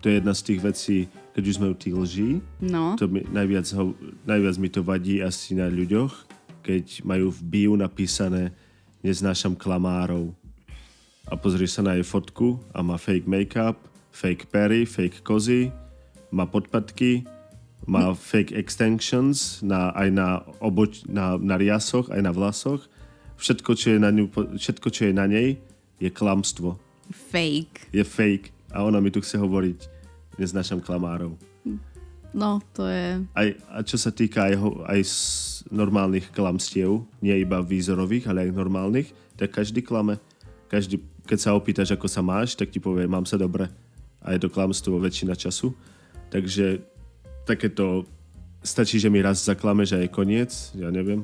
To je jedna z tých vecí, keď už sme u tých lží, No, to mi, najviac, ho, najviac mi to vadí asi na ľuďoch, keď majú v bio napísané neznášam klamárov. A pozrieš sa na jej fotku a má fake make-up, fake pery, fake kozy, má podpatky, má fake extensions na, aj na, oboč, na, na riasoch, aj na vlasoch. Všetko, čo je na, ňu, všetko, čo je na nej, je klamstvo. fake. Je fake. A ona mi tu chce hovoriť, neznášam klamárov. No, to je... Aj, a čo sa týka aj, aj z normálnych klamstiev, nie iba výzorových, ale aj normálnych, tak každý klame. Každý, keď sa opýtaš, ako sa máš, tak ti povie, mám sa dobre. A je to klamstvo väčšina času. Takže takéto, stačí, že mi raz zaklameš a je koniec, ja neviem.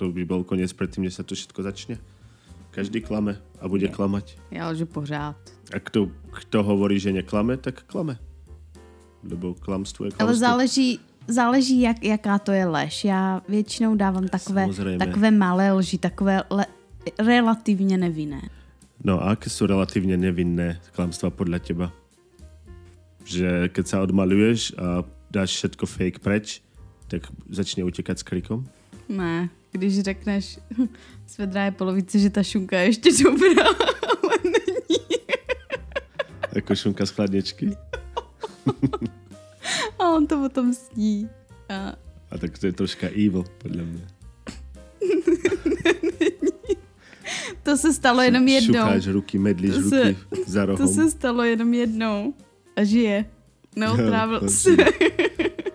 To by bol koniec predtým, než sa to všetko začne. Každý klame a bude klamať. Já lžu pořád. A kto, kto hovorí, že neklame, tak klame. Lebo klamstvo je klamstvo. Ale záleží, záleží jak, jaká to je lež. Já většinou dávám takové, Samozřejmě. takové malé lži, takové le, relativně nevinné. No a aké sú relatívne nevinné klamstvá podľa teba? Že keď sa odmaluješ a dáš všetko fake preč, tak začne utekať s krikom? Ne, když řekneš z je polovice, že ta šunka je ještě dobrá, ale není. Ako šunka z chladničky? A on to potom sní. A A tak to je troška evil, podľa mňa. to se stalo jenom jednou. Šukáš ruky, medlíš ruky za rohom. To se stalo jenom jednou. A žije. No, trávil Dobře.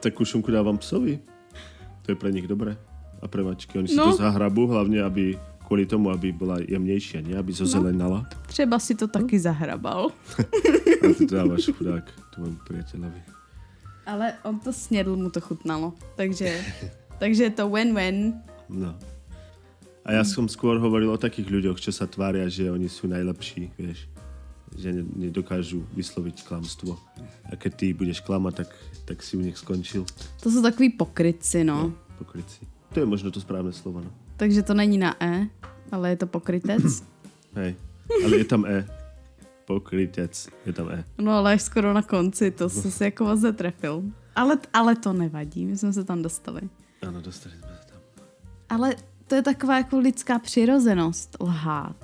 Takú šunku dávam psovi. To je pre nich dobré. A pre mačky. Oni si No. to zahrabú, hlavne aby kvôli tomu, aby bola jemnejšia, nie? Aby zozelenala. Třeba si to taky zahrabal. A ty to dávaš chudák tvojmu priateľovi. Ale on to snědl, mu to chutnalo. Takže, takže je to win-win. No. A ja som skôr hovoril o takých ľuďoch, čo sa tvária, že oni sú najlepší, vieš. Že ne- nedokážu vysloviť klamstvo. A keď ty budeš klamať, tak, tak si u nich skončil. To jsou takový pokrytci, no. Pokryci. To je možno to správne slovo, no. Takže to není na E, ale je to pokrytec. Hej. Ale je tam E. Pokrytec. Je tam E. No ale až skoro na konci, to se si jako moc netrefil. Ale, ale to nevadí, my jsme se tam dostali. Áno, dostali sme sa tam. Ale to je taková jako lidská přirozenost lhát.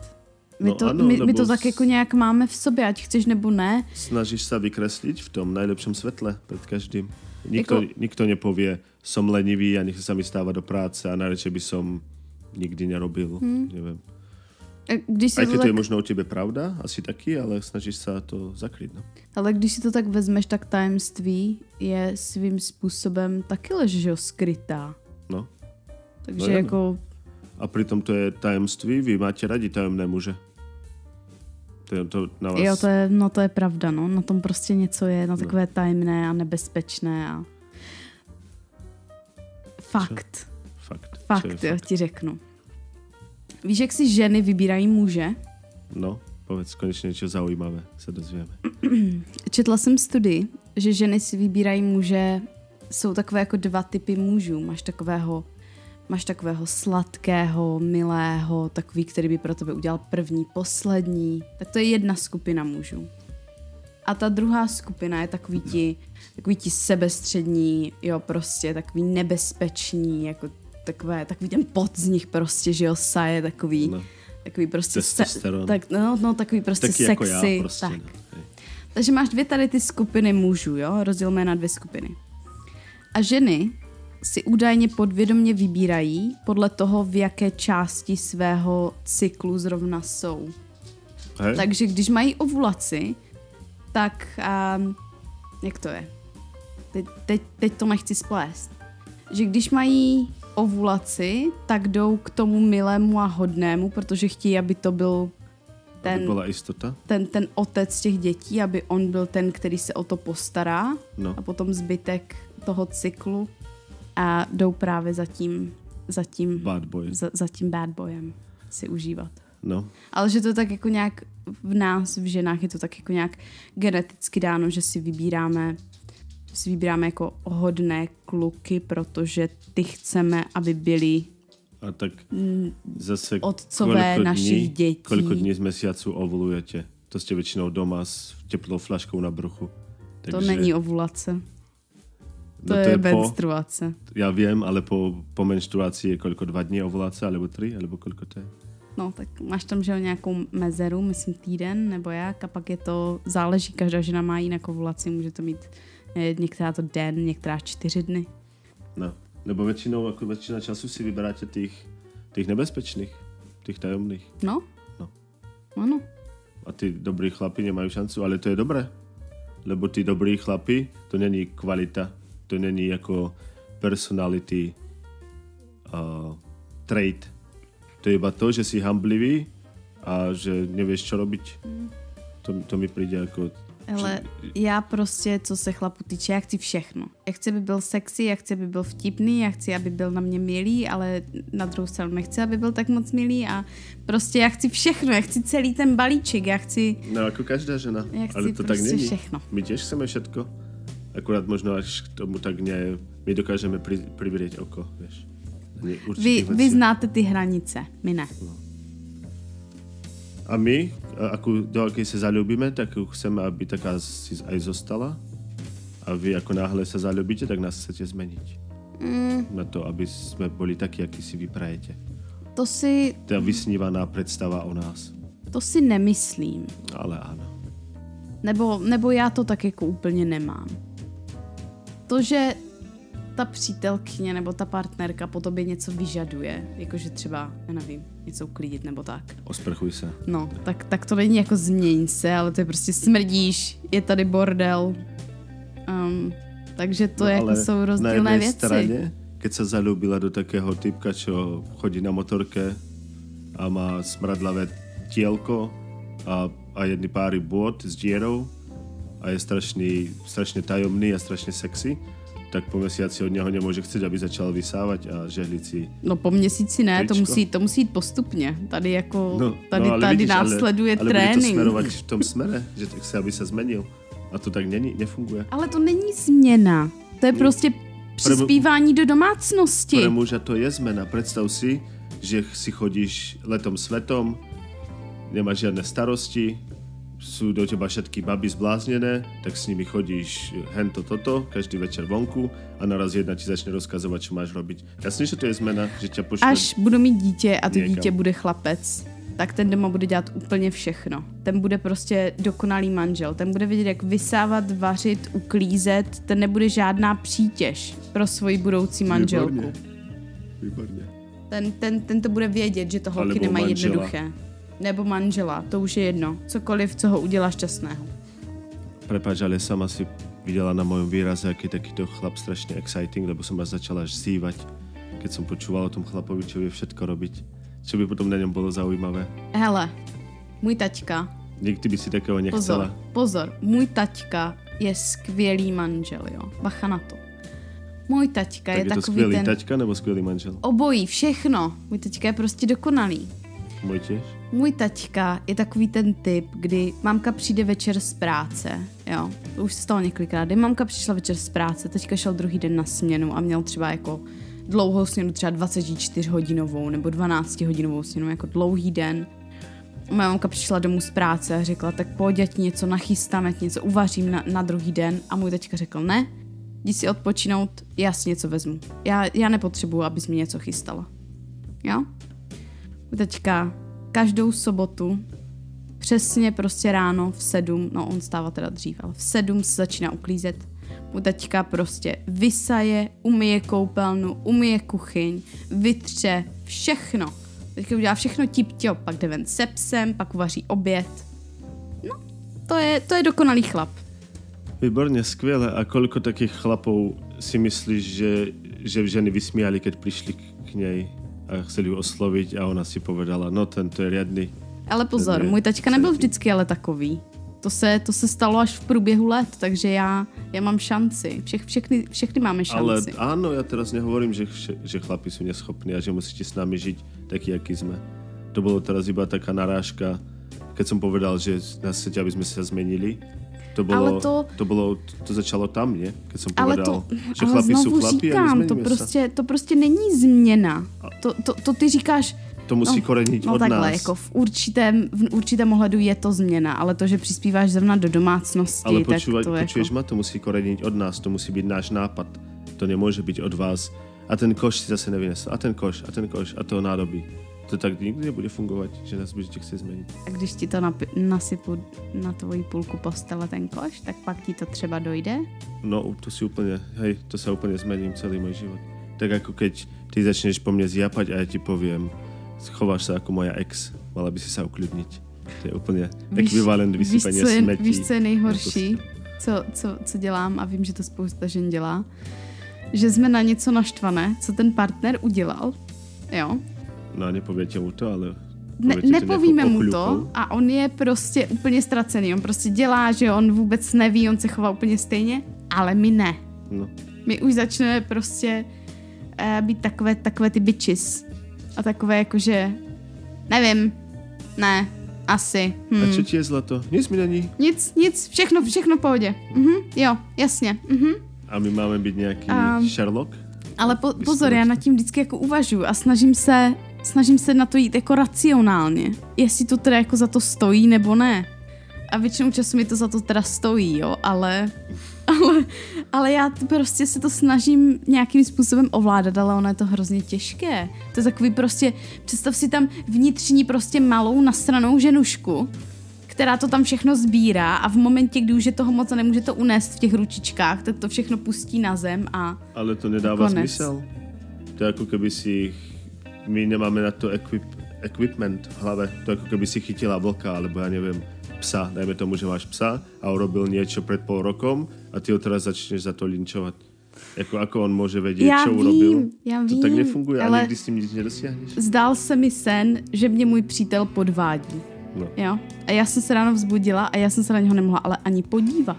My, No to, ano, my, my to tak jako nějak máme v sobě, ať chceš nebo ne. Snažíš sa vykresliť v tom najlepšom svetle pred každým. Nikto, Jako- nikto nepovie, som lenivý a nechce sa mi stávať do práce a najradšej by som nikdy nerobil. Hmm. Neviem. A Když si Aj to keď to tak, je možno u tebe pravda, asi taky, ale snažíš sa to zakryť. No. ale když si to tak vezmeš, tak tajemství je svým způsobem taky lež, že jo, skrytá. No. Takže No, no. jako, A pritom to je tajemství, vy máte radi tajemné muže. To to na vás. jo, to je, no to je pravda, no. Na tom prostě něco je, na takové tajemné a nebezpečné a... Fakt. Fakt. Fakt, jo, ti řeknu. Víš, jak si ženy vybírají muže? No, povedz konečne niečo zaujímavé, sa dozvieme. Četla jsem studii, že ženy si vybírají muže, jsou takové jako dva typy mužů. Máš takového, máš takového sladkého, milého, takový, který by pro tebe udělal první, poslední. Tak to je jedna skupina mužů. A ta druhá skupina je takový ti, takový ti sebestřední, jo, prostě takový nebezpeční, jako takové, takový ten pot z nich prostě, že jo, saje, takový, No. takový prostě, Testosteron. tak, no, no, takový prostě Taky sexy, jako já prostě. tak. No. Takže máš dvě tady ty skupiny mužů, jo? Rozdělíme je na dvě skupiny. A ženy si údajně podvědomě vybírají podle toho, v jaké části svého cyklu zrovna jsou. Hej? Takže když mají ovulaci, tak um, jak to je? Teď, teď, teď to nechci splést. Že když mají ovulaci, tak jdou k tomu milému a hodnému, protože chtějí, aby to byl Aby ten, bola istota. ten, ten otec těch dětí, aby on byl ten, který se o to postará No. a potom zbytek toho cyklu a jdou právě za tím, za tím, Bad boy. za, za tím bad boyem si užívat. No. Ale že to tak jako nějak v nás, v ženách, je to tak jako nějak geneticky dáno, že si vybíráme si vybíráme jako hodné kluky, protože ty chceme, aby byli A tak zase Mm, otcové koľko našich dní, dětí. Koľko dní z mesiacu ovulujete? To ste väčšinou doma s teplou flaškou na bruchu. to není ovulace. To, no je, po, menstruace. ja viem, ale po, po menštruácii je koľko? Dva dní ovulácia, alebo tri, alebo koľko to je? No, tak máš tam, že nějakou mezeru, myslím týden nebo jak, a pak je to, záleží, každá žena má jinak ovulaci, může to mít eh, některá to den, některá čtyři dny. No. Lebo väčšinou, ako väčšina času si vyberáte tých, tých nebezpečných, tých tajomných. No? No. Ano. A tí dobrí chlapi nemajú šancu, ale to je dobré. Lebo tí dobrí chlapi, to není kvalita, to není ako personality uh, trait. To je iba to, že si hamblivý a že nevieš, čo robiť. To, to mi príde ako... Ale já prostě, co se chlapu týče, já chci všechno. Já chci, aby byl sexy, já chci, aby byl vtipný, já chci, aby byl na mě milý, ale na druhou stranu nechci, aby byl tak moc milý a prostě já chci všechno, já chci celý ten balíček, já chci... No ako každá žena. Ja chci ale to tak proste není. všechno. My tiež chceme všetko. Akurát možno až k tomu tak ne... My dokážeme pri, privrieť oko, ne- Vy, vy znáte ty hranice, my ne. A my, ako do akej sa zalúbime, tak chceme, aby taká si aj zostala. A vy ako náhle sa zalúbite, tak nás chcete zmeniť. Mm. Na to, aby sme boli takí, akí si vyprajete. To si, Tá vysnívaná predstava o nás. to si nemyslím. Ale áno. Nebo, nebo já to tak jako úplně nemám. To, že ta přítelkyně nebo ta partnerka po tobě něco vyžaduje, jakože třeba, já nevím, něco uklidit nebo tak. Osprchuj sa. No, tak, tak to není jako změň se, ale to je prostě smrdíš, je tady bordel. Um, takže to No, jako ale jsou na rozdílné jednej věci. strane, keď sa zalúbila do takého typka, čo chodí na motorke a má smradlavé tielko a, a jedny páry bôd s dierou a je strašný, strašne tajomný a strašne sexy, tak po mesiaci od neho nemôže chcieť, aby začal vysávať a žehliť si. No po měsíci ne, to musí, to musí jít postupně. Tady jako, No, tady, no, ale tady vidíš, následuje ale, ale bude to trénink. smerovať v tom smere, že tak chce, aby sa zmenil. A to tak není, nefunguje. Ale to není změna. To je prostě přispívání do domácnosti. Pre muža to je zmena. Predstav si, že si chodíš letom svetom, nemáš žiadne starosti, sú do teba všetky baby zbláznené, tak s nimi chodíš hento toto, každý večer vonku a naraz jedna ti začne rozkazovat, co máš robiť. Jasně, že to je zmena, že tě pošle... Až budu mít dítě a to Někam. dítě bude chlapec, tak ten doma bude dělat úplně všechno. Ten bude prostě dokonalý manžel. Ten bude vědět, jak vysávat, vařit, uklízet. Ten nebude žádná přítěž pro svoji budoucí manželku. Výborně. Výborně. Ten, ten, ten to bude vědět, že to holky Alebo nemají manžela. jednoduché. Nebo manžela, to už je jedno. Cokoliv, co ho udělá šťastného. Prepač, ale sama si videla na mojom výraze, aký je takýto chlap strašne exciting, lebo som až začala až zývať, keď som počúval o tom chlapovi, čo vie všetko robiť. Čo by potom na ňom bolo zaujímavé. Hele, můj taťka, Nikdy by si takého pozor, nechcela. pozor, můj taťka je skvělý manžel, jo. Bacha na to. Můj taťka Tak je, je to takový skvělý ten... taťka nebo skvělý manžel? Obojí, všechno. Můj taťka je prostě dokonalý. Můj těž? Můj taťka je takový ten typ, kdy mamka přijde večer z práce, jo, už se stalo několikrát, kdy mamka přišla večer z práce, teďka šel druhý den na směnu a měl třeba jako dlouhou směnu, třeba 24 hodinovou nebo 12 hodinovou směnu, jako dlouhý den. Moje mamka přišla domů z práce a řekla, tak pojď, ti něco nachystám, ti něco uvařím na, na druhý den. A můj taťka řekl, ne, jdi si odpočinout, já si něco vezmu. Já, já nepotřebuju, abys mi něco chystala. Jo? Taťka každou sobotu přesně prostě ráno v sedm, no on stává teda dřív, ale v sedm se začíná uklízet. Můj taťka prostě vysaje, umyje koupelnu, umyje kuchyň, vytře, všechno. Teďka udělá všechno tip pak jde ven se psem, pak uvaří oběd. No, to je, to je dokonalý chlap. Výborně, skvěle. A koliko takých chlapov si myslíš, že, že ženy vysmiali, keď prišli k, nej a chceli ju osloviť a ona si povedala, no ten to je riadny. Ale pozor, je můj taťka nebyl vždycky ale takový. To se, to se stalo až v průběhu let, takže já, já mám šanci. Všech, všechny, všechny máme Ale šanci. áno, ja teraz nehovorím, že, že chlapi sú neschopní a že musíte s nami žiť taký, aký sme. To bolo teraz iba taká narážka, keď som povedal, že nás chcete, aby sme sa zmenili. To bolo, Ale to- to, bolo, to začalo tam? Keď som Ale povedal, to, že ale chlapi sú znovu chlapi a říkám, to nezmeníme sa. prostě, to prostě není změna. To, to, to ty říkáš, To musí no, koreniť no od takhle, nás. jako v určitém, v určitém ohledu je to změna, ale to, že přispíváš zrovna do domácnosti, Ale tak počúvať, to počuješ jako... ma, to musí koreniť od nás, to musí byť náš nápad. To nemôže byť od vás. A ten koš si zase nevynesl. A ten koš, a ten koš, a to nádobí. To tak nikdy nebude fungovat, že nás budete chcieť zmeniť. A když ti to napi- nasypu na tvoji půlku postele ten koš, tak pak ti to třeba dojde. No, to si úplne, hej, to sa úplne zmením celý môj život. Tak ako keď ty začneš po mne zjapať a ja ti poviem, chováš sa ako moja ex, mala by si sa uklidniť. To je úplne ekvivalent víš, vysypania co je, smetí. víš, co je nejhorší, No co, co, co dělám a vím, že to spousta žen dělá, že jsme na něco naštvané, co ten partner udělal, jo, No a nepoviete mu to, ale... ne, nepovíme mu to a on je prostě úplně ztracený. On prostě dělá, že on vůbec neví, on se chová úplně stejně, ale my ne. No. My už začneme prostě uh, být takové, takové ty bitches. A takové jakože, nevím, ne, asi. A Hm. čo ti je zlato? Nic mi není. Nic, nic, všechno, všechno v pohodě. Mhm, jo, jasně. Mhm. A my máme byť nejaký Um, Sherlock? Ale po, pozor, já nad tím vždycky jako uvažuji a snažím se, snažím se na to jít jako racionálně. Jestli to teda jako za to stojí nebo ne. A většinou času mi to za to teda stojí, jo, ale, ale, ale já prostě se to snažím nějakým způsobem ovládat, ale ono je to hrozně těžké. To je takový prostě, představ si tam vnitřní prostě malou nasranou ženušku, která to tam všechno sbírá a v momentě, kdy už je toho moc a nemůže to unést v těch ručičkách, tak to všechno pustí na zem a Ale to nedáva Konec. zmysel. To je ako keby si... My nemáme na to equip, equipment v hlave. To je ako keby si chytila vlka, alebo ja neviem, psa. Dajme tomu, že máš psa a urobil niečo pred pol rokom a ty ho teraz začneš za to linčovať. Jako, ako on môže vedieť, Já čo vím, urobil? já to tak vím, nefunguje ale- a nikdy s tím nic nedosiahneš. zdál se mi sen, že mě můj přítel podvádí. No. Jo? A já jsem se ráno vzbudila a já jsem se na něho nemohla ale ani podívat.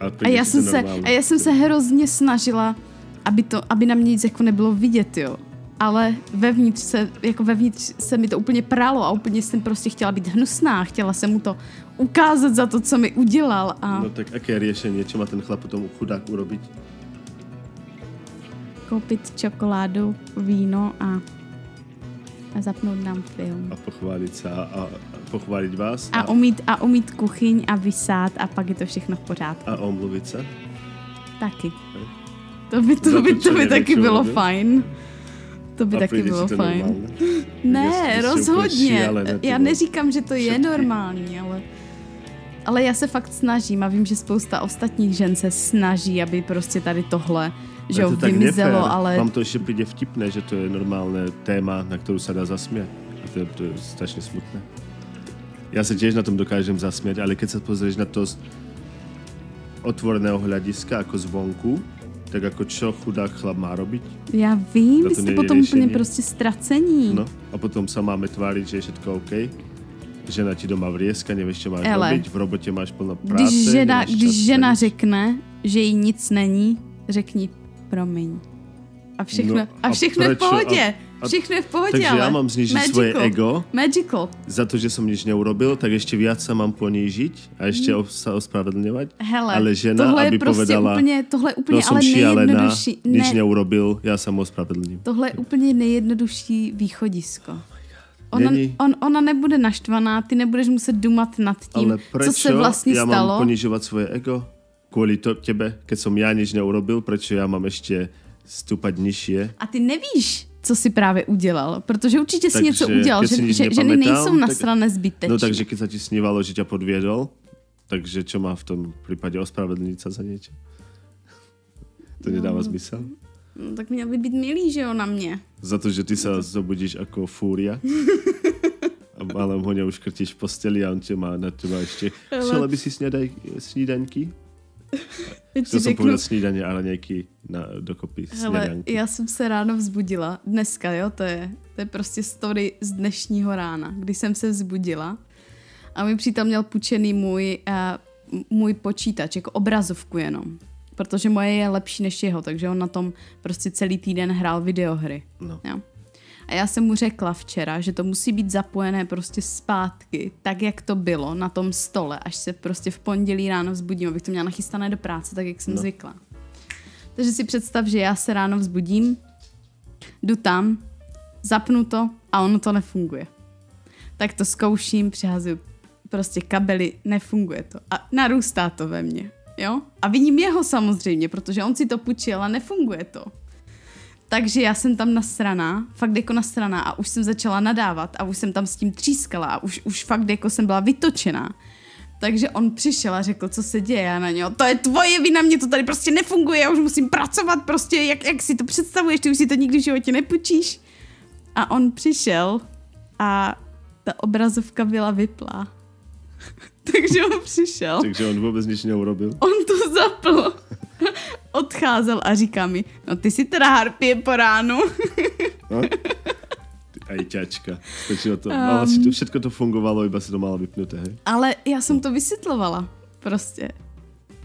A, A já, jsem se, a já jsem se hrozně snažila, aby, to, aby na mě nic jako nebylo vidět, jo. Ale vevnitř se, jako vevnitř se mi to úplně pralo a úplně jsem prostě chtěla být hnusná. Chtěla jsem mu to ukázat za to, co mi udělal. A No tak aké riešenie, čo má ten chlap potom chudák urobiť? koupit čokoládu, víno a, a zapnout nám film. A pochváliť sa a, a pochválit vás A umít, a umít kuchyň a vysát a pak je to všechno v pořádku. a omluvit se. Taky. To by, to to, by, co to by taky co bylo fajn. To by a taky bylo fajn. Ne, rozhodně. Já neříkám, že to je normální, ale... Ale já se fakt snažím a vím, že spousta ostatních žen se snaží, aby prostě tady tohle, že jo, to vymizelo, nefér. ale Vám to ještě přijde vtipné, že to je normálné téma, na kterou se dá zasmět. A to je, to je strašně smutné. Já se těž na tom dokážem zasmět, ale keď se pozrieš na to z otvoreného hľadiska, ako zvonku, tak ako čo chudák chlap má robiť? já vím, vy jste potom úplně prostě ztracení. No, a potom sa máme tváriť, že je všetko OK. Žena ti doma vrieska, nevieš, čo máš Ele. robiť, v robote máš plno práce. Když žena, když na žena řekne, že jí nic není, řekni promiň. A všechno, No, a a všechno v prečo? pohodě. A- a- všechno je v pohodě, Takže ale ja mám znižiť magical. svoje ego Magical. za to, že som nič neurobil, tak ešte viac sa mám ponížiť a ešte o, sa ospravedlňovať. Hele, ale žena, tohle aby je prostě povedala, úplně, tohle je úplně no som ale nejjednodušší. nič Ne, neurobil, ja sa mu ospravedlním. tohle je úplně nejjednodušší východisko. Ona, Není. on, ona nebude naštvaná, ty nebudeš muset dumat nad tím, Ale prečo co se vlastně stalo. mám ponižovať svoje ego? Kvôli to, tebe, keď som ja nič neurobil, prečo ja mám ešte stúpať nižšie? A ty nevíš, co si právě udělal, protože určitě si něco udělal, že, že ženy nejsou tak- nasrané zbytečně. No takže keď sa ti snívalo, že ťa podviedol, takže čo má v tom prípade ospravedlniť sa za niečo? To nedáva zmysel? No, tak měl by být milý, že jo, na mě. Za to, že ty sa zobudíš ako fúria a malém ho neuškrtíš v posteli a on tě má na teba ešte Ale- Chcela by si snídaňky? Chtěl jsem řeknu, povedat snídaně a raňajky na, dokopy hele, snědanky. já jsem se ráno vzbudila, dneska, jo, to je, to je prostě story z dnešního rána, kdy jsem se vzbudila a můj přítel měl půjčený můj, uh, můj počítač, jako obrazovku jenom. Protože moje je lepší než jeho, takže on na tom prostě celý týden hrál videohry. No. Jo. A já jsem mu řekla včera, že to musí být zapojené prostě zpátky, tak jak to bylo na tom stole, až se prostě v pondělí ráno vzbudím, abych to měla nachystané do práce, tak jak jsem no. zvykla. Takže si představ, že já se ráno vzbudím, jdu tam, zapnu to a ono to nefunguje. Tak to zkouším, přihazuju prostě kabely, nefunguje to. A narůstá to ve mně, jo? A viním jeho samozřejmě, protože on si to půjčil a nefunguje to. Takže já jsem tam nasraná, fakt jako nasraná a už jsem začala nadávat a už jsem tam s tím třískala a už, už fakt jako jsem byla vytočená. Takže on přišel a řekl, co se děje na něho, to je tvoje vina, mě to tady prostě nefunguje, já už musím pracovat prostě, jak, jak si to představuješ, ty už si to nikdy v životě nepůjčíš. A on přišel a ta obrazovka byla vyplá. Takže on přišel. Takže on vůbec nič neurobil. On to zapl. Odcházel a říká mi, no ty si teda harpie po ránu. No? Ajťačka. Stačilo to. Um, ale si to všetko to fungovalo, iba si to mala vypnuté, hej? Ale já jsem to vysvětlovala. Prostě.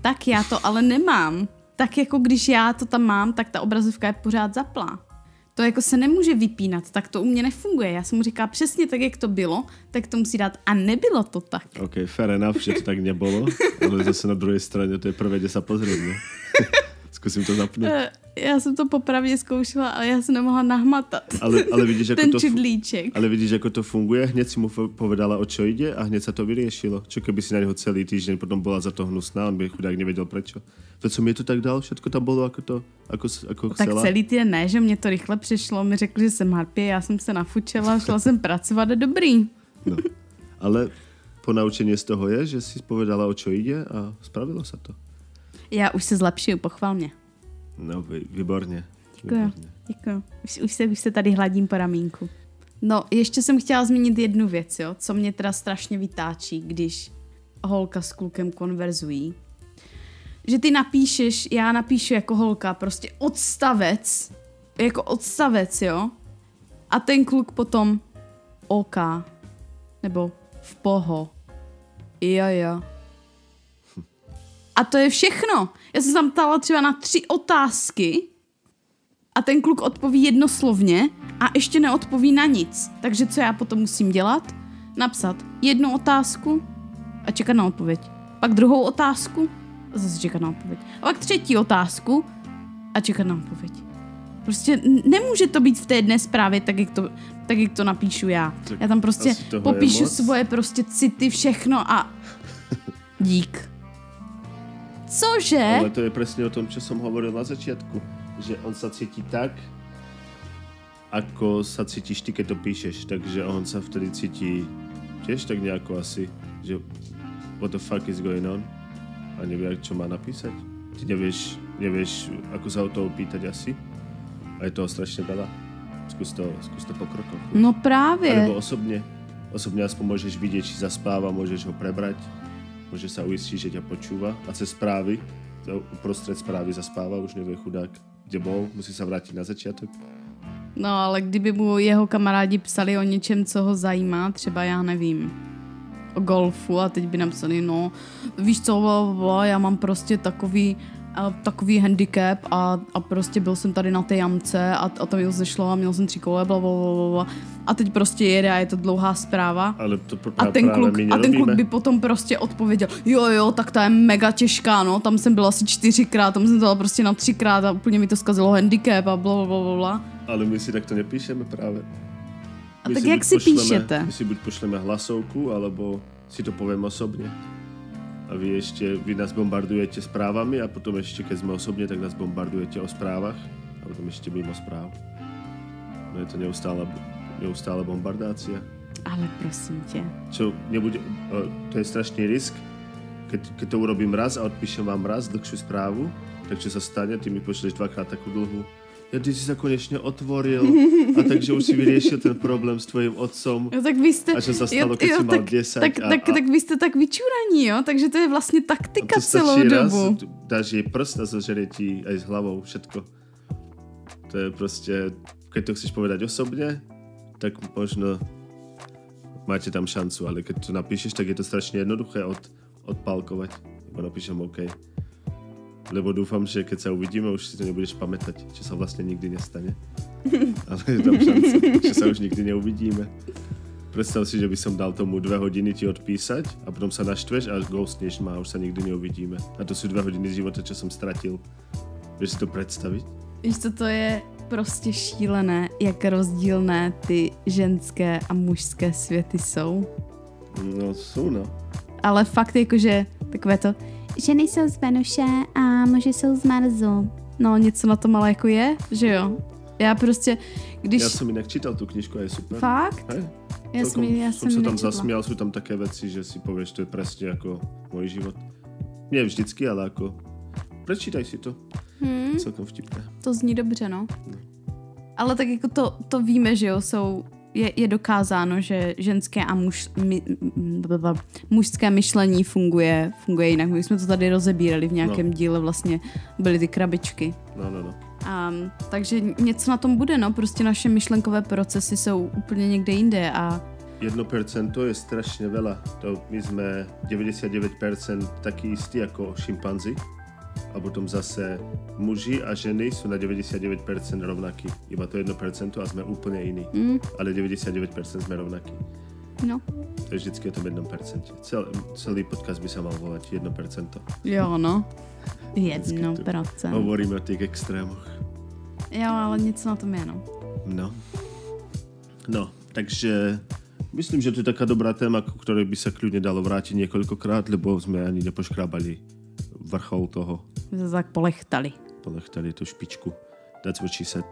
Tak já to ale nemám. Tak jako když já to tam mám, tak ta obrazovka je pořád zaplá. To jako se nemůže vypínat, tak to u mě nefunguje. Já jsem mu říkala přesně tak, jak to bylo, tak to musí dát. A nebylo to tak. OK, fair enough, že to tak nebolo, ale zase na druhej strane to je prvé, kde sa pozrieť, Skúsim to zapnúť. Eh, Já jsem to popravdě zkoušela, ale já jsem nemohla nahmatat. Ale, ale vidíš, ako Ten to... čudlíček. Ale vidíš, ako to funguje? Hneď si mu povedala, o čo ide a hneď sa to vyriešilo. Čo keby si na neho celý týždeň potom bola za to hnusná, on by chudák nevedel prečo. To, co mi to tak dal, všetko tam bolo ako to, ako, s- ako Tak celý týden ne, že mě to rychle přišlo, mi řekli, že jsem harpie, já jsem se nafučela, šla jsem pracovat a dobrý. No. Ale ponaučenie z toho je, že si povedala, o čo ide a spravilo sa to. Já už se zlepšuju, pochval mě. No, vy, výborně. Děkuji. Děkuji. Už, už, se, už se tady hladím po ramínku. No, ještě jsem chtěla zmínit jednu věc, jo, co mě teda strašně vytáčí, když holka s klukem konverzují. Že ty napíšeš, já napíšu jako holka prostě odstavec, jako odstavec, jo, a ten kluk potom OK, nebo v poho, jo, jo. A to je všechno. Já jsem se tam ptala třeba na tři otázky a ten kluk odpoví jednoslovně a ještě neodpoví na nic. Takže co já potom musím dělat? Napsat jednu otázku a čekat na odpověď. Pak druhou otázku a zase čekat na odpověď. A pak třetí otázku a čekat na odpověď. Prostě nemůže to být v té jedné zprávě tak, jak to, tak, jak to napíšu já. Tak Já tam prostě popíšu svoje prostě city, všechno a dík. Cože? Ale to je presne o tom, čo som hovoril na začiatku. Že on sa cíti tak, ako sa cítiš ty, keď to píšeš. Takže on sa vtedy cíti tiež tak nejako asi, že what the fuck is going on? A nevie, čo má napísať. Ty nevieš, nevieš, ako sa o toho pýtať asi. A je toho strašne veľa. Skús to, skús to po krokoch. No právě. Alebo osobne. Osobne aspoň môžeš vidieť, či zaspáva, môžeš ho prebrať, môžeš sa uistiť, že ťa počúva. A cez správy, to uprostred správy zaspáva, už nevie chudák, kde bol, musí sa vrátiť na začiatok. No ale kdyby mu jeho kamarádi psali o něčem, co ho zajímá, třeba já nevím, o golfu a teď by napsali, no víš co, bla, bla, já mám prostě takový a takový handicap a, a prostě byl jsem tady na té jamce a, a to mi zešlo a měl jsem tři kole, bla, bla, bla, bla. A teď prostě jede a je to dlouhá zpráva. Ale to pr- A ten, kluk, a ten kluk by potom prostě odpověděl, jo jo, tak ta je mega těžká, no, tam jsem byla asi čtyřikrát, tam jsem to dala prostě na třikrát a úplně mi to zkazilo handicap a bla, bla, bla, bla. Ale my si takto nepíšeme práve. A My tak si jak si pošleme- píšete? My si buď pošleme hlasovku, alebo si to poviem osobne. A vy ešte, vy nás bombardujete správami a potom ešte, keď sme osobne, tak nás bombardujete o správach a potom ešte mimo správ. No je to neustála, neustále bombardácia. Ale prosím tě. Čo nebude, o, to je strašný risk, keď, keď to urobím raz a odpíšem vám raz dlhšiu správu, tak čo sa stane, ty mi pošleš dvakrát takú dlhú. Ja, ty si sa konečne otvoril a takže už si vyriešil ten problém s tvojim otcom. Jo, tak vy jste... A že sa stalo, si mal tak, 10 tak, a- tak, a- tak vy jste tak vyčuraní, jo? Takže to je vlastně taktika to celou raz, dobu. tu- dáš jej prst a zožerie ti aj s hlavou všetko. To je proste, keď to chceš povedať osobne, tak možno máte tam šancu, ale keď to napíšeš, tak je to strašne jednoduché od, odpálkovať. Iba napíšem OK. Lebo dúfam, že keď sa uvidíme, už si to nebudeš pamätať, čo sa vlastne nikdy nestane. Ale je tam šanca, že sa už nikdy neuvidíme. Predstav si, že by som dal tomu dve hodiny ti odpísať a potom sa naštveš a ghostneš ma a už sa nikdy neuvidíme. A to sú dve hodiny života, čo som stratil. Vieš si to predstaviť? Víš co, to je prostě šílené, jak rozdílné ty ženské a mužské světy jsou. No sú, no. Ale fakt jakože takové to, ženy jsou z Venuše a muži jsou z Marsu. No něco na tom ale jako je, že jo? Já prostě, když... Ja som inak čítal tú knižku a je super. Fakt? Hej, Já jsem, já jsem ji tam nečetla. zasmial, sú tam také veci, že si povieš, to je presne ako môj život. Nie vždycky, ale ako... Prečítaj si to. Hmm. Celkom vtipné. To zní dobře, no. Ale tak jako to, to víme, že jo, jsou, je, je dokázáno, že ženské a muž, mi, m, blablabla, mužské myšlení funguje, funguje jinak. My jsme to tady rozebírali v nějakém No. díle, vlastně byly ty krabičky. No, no, no. Um, takže něco na tom bude, no, prostě naše myšlenkové procesy jsou úplně někde jinde a 1% je strašne veľa. To my sme 99% takí istí ako šimpanzi. A potom zase muži a ženy sú na 99% rovnakí. Iba to 1% a sme úplne iní. mm, Ale 99% sme rovnakí. no, To je vždycky o tom 1%. Cel, celý podcast by sa mal volať 1%. jo, no. Vždycky Jedno to- procent. Hovoríme o tých extrémoch. Jo, ale něco na tom je, no. No. No, takže myslím, že to je taká dobrá téma, ku ktorej by sa kľudne dalo vrátiť niekoľkokrát, lebo sme ani nepoškrábali vrchol toho. My se tak polechtali. Polechtali tú špičku. That's what she said.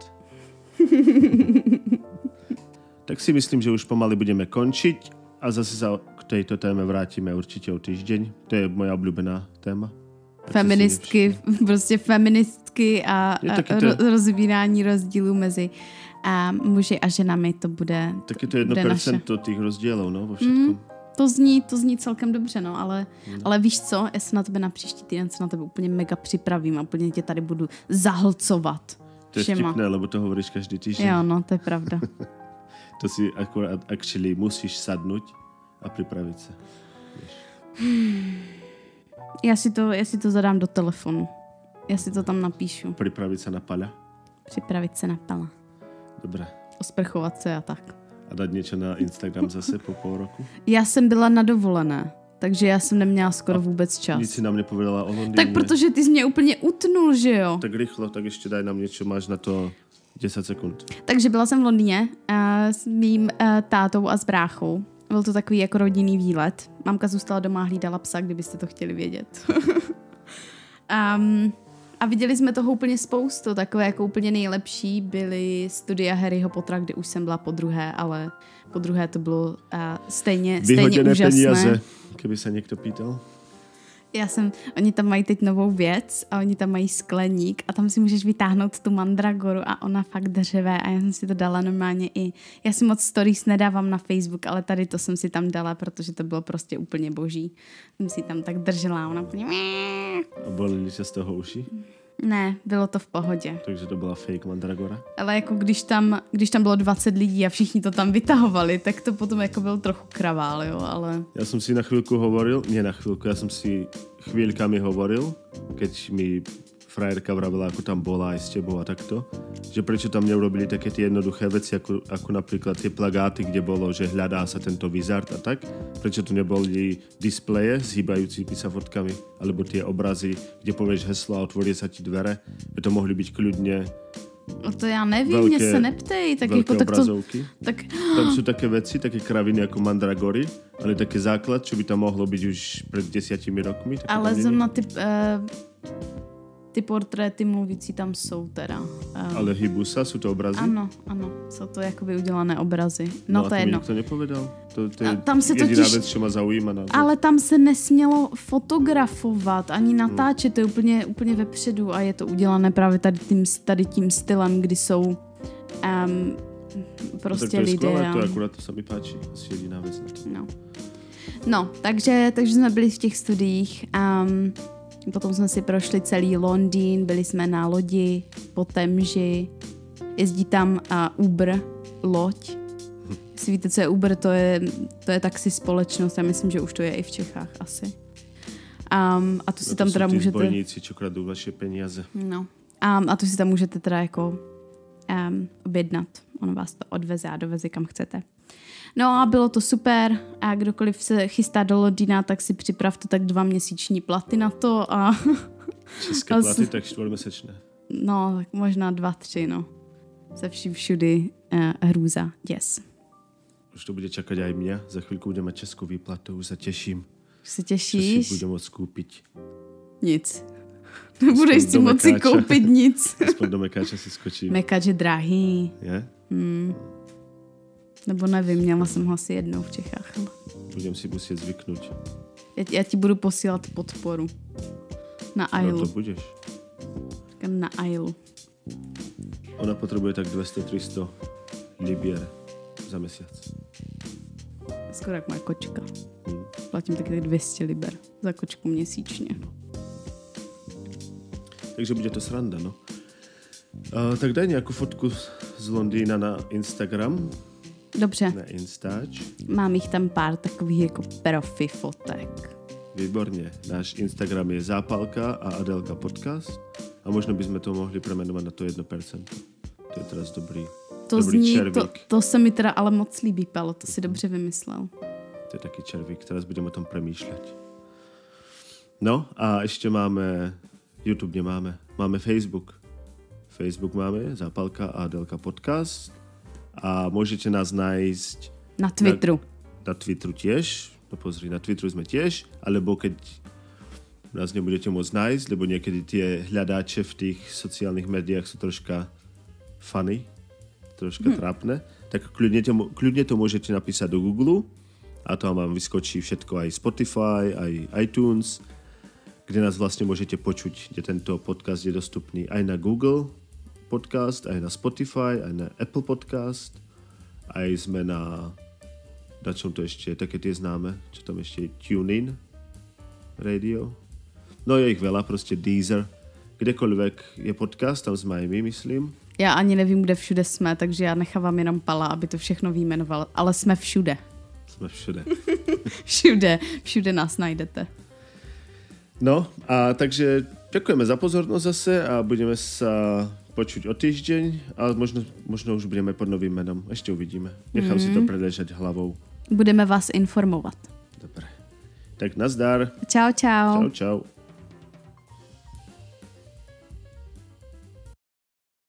tak si myslím, že už pomaly budeme končiť a zase sa k tejto téme vrátime určite o týždeň. To je moja obľúbená téma. Feministky, prostě feministky a, taky to- ro- rozbírání rozdílů mezi a muži a ženami, to bude, Tak je to bude 1% tých rozdielov, no, vo všetkom. To zní, to zní celkem dobře, no, ale, Hmm. ale víš co, já se na tebe na příští týden se na tebe úplně mega připravím a úplně tě tady budu zahlcovat. To je všema. vtipné, lebo to hovoríš každý týždeň. Jo, no, to je pravda. To si akurát actually musíš sadnúť a pripraviť sa. Já si to, já si to zadám do telefonu. Já si to tam napíšu. Pripraviť sa na paľa. Připravit se na pala. Dobre. Osprchovat se a tak. A dať niečo na Instagram zase po pol roku. Já jsem byla na dovolené, takže já jsem neměla skoro vůbec čas. Nic si nám nepovedala o Londýne. Tak protože ty jsi mě úplně utnul, že jo? Tak rýchlo, tak ešte daj nám niečo. Máš na to 10 sekund. Takže byla jsem v Londýně uh, s mým uh, tátou a s bráchou. Byl to takový jako rodinný výlet. Mamka zůstala doma a hlídala psa, kdybyste to chtěli vědět. um, a viděli jsme toho úplně spoustu. Takové jako úplně nejlepší byly studia Harryho Pottera, kde už jsem byla po druhé, ale po druhé to bylo uh, stejně, stejně úžasné. peníze, kdyby se někdo pýtal. Já jsem, oni tam mají teď novou věc a oni tam mají skleník a tam si můžeš vytáhnout tu mandragoru a ona fakt dřevé a já jsem si to dala normálně i, já si moc stories nedávám na Facebook, ale tady to jsem si tam dala, protože to bylo prostě úplně boží. Jsem si tam tak držela a ona úplně A bolili se z toho uši, ne, bylo to v pohodě. takže to byla fake mandragora. Ale jako když tam, když tam bylo 20 lidí a všichni to tam vytahovali, tak to potom jako byl trochu kravál, jo, ale Já jsem si na chvíľku hovoril, nie na chvíľku, ja som si chvíľkami hovoril, keď mi frajerka vravila, ako tam bola aj s tebou a takto, že prečo tam neurobili také tie jednoduché veci, ako, ako napríklad tie plagáty, kde bolo, že hľadá sa tento wizard a tak. Prečo tu neboli displeje s hýbajúcimi sa fotkami, alebo tie obrazy, kde povieš heslo a otvorí sa ti dvere, by to mohli byť kľudne no to já nevím, Velké- mě se neptej, tak jako tak to, obrazovky. tak Tam sú také veci, také kraviny ako mandragory, ale také základ, čo by tam mohlo byť už pred desiatimi rokmi. Ale zrovna ty, uh, ty portréty mluvící tam jsou teda. Uh, Ale hýbu sa, sú to obrazy? ano, ano, jsou to jakoby udělané obrazy. No, a to je jedno. nikto nepovedal. To, to je A tam se jediná totiž- vec, čo ma zaujíma. Na Ale tam se nesmělo fotografovat, ani natáčet, to je úplně, úplně vepředu a je to udělané právě tady tím, tady tím stylem, kdy jsou um, tak prostě to je lidé. skvelé, a- to akurát to sa mi páči. Asi jediná vec na to. No. No, takže, takže jsme byli v těch studiích. Um, potom jsme si prošli celý Londýn, byli jsme na lodi po Temži. Jezdí tam uh, Uber, loď. Jestli víte, co je Uber, to je, to je taxi společnost. Já myslím, že už to je i v Čechách asi. Um, a tu si No, tam to teda sú tí můžete... zbojníci, čo kradú vaše peniaze. No. A, a tu si tam můžete teda jako um, objednat. On vás to odveze a doveze kam chcete. No a bylo to super a kdokoliv se chystá do Londýna, tak si připravte tak dva měsíční platy na to a České A platy, tak štvormesečné. no, tak možná dva, tři, no. Se vším všudy uh, hrůza, děs. Už to bude čakať aj mňa. Za chvíľku budem mať českú výplatu, už sa teším. Už se Čo si těšíš? budem môcť kúpiť. Nic. Nebudeš si moci Mekáče. koupit nic. Aspoň do Mekáča si skočím. Mekač je drahý. Je? Nebo nevím, měla jsem ho asi jednou v Čechách. Budem si musieť zvyknúť. Já, já ti budu posílat podporu. Na No Ailu. to budeš. Na Ailu. Ona potrebuje tak 200-300 libier za mesiac. Skoro jak moje kočka. Hm. Platím taky tak 200 liber za kočku měsíčně. Takže bude to sranda, no. Uh, tak daj nejakú fotku z Londýna na Instagram, Dobře, na Instač. mám jich tam pár takových jako profi fotek. Výborne. Náš Instagram je Zápalka a Adelka podcast. A možno by sme to mohli premenovať na to 1%. To je teraz dobrý, To dobrý zní, to, červík. to se mi teda ale moc líbí, Palo, to si dobře vymyslel. To je taký červík. Teraz budem o tom premýšľať. No a ešte máme... YouTube nemáme. Máme Facebook. Facebook máme, Zápalka a Adelka podcast. A môžete nás nájsť Na Twitteru. na Twitteru tiež, no pozri, na Twitteru sme tiež, alebo keď nás nebudete môcť nájsť, lebo niekedy tie hľadáče v tých sociálnych médiách sú troška funny, troška hm. trápne, tak kľudne to, kľudne to môžete napísať do Google a tam vám vyskočí všetko aj Spotify, aj iTunes, kde nás vlastne môžete počuť, kde tento podcast je dostupný aj na Google podcast, aj na Spotify, aj na Apple podcast, aj sme na na čom to ešte, také tie známe, čo tam ešte je, TuneIn Radio. No je ich veľa, proste Deezer. Kdekoľvek je podcast, tam sme aj my, myslím. Já ani nevím, kde všude jsme, takže já nechávám jenom Pala, aby to všechno výjmenoval. Ale jsme všude. Sme všude. Všude, všude nás najdete. No a takže ďakujeme za pozornosť zase a budeme sa počuť o týždeň a možno, možno už budeme pod novým menom. Ešte uvidíme. Nechám mm. si to preležať hlavou. Budeme vás informovat. Dobre. Tak nazdar. Čau, čau. Čau, čau.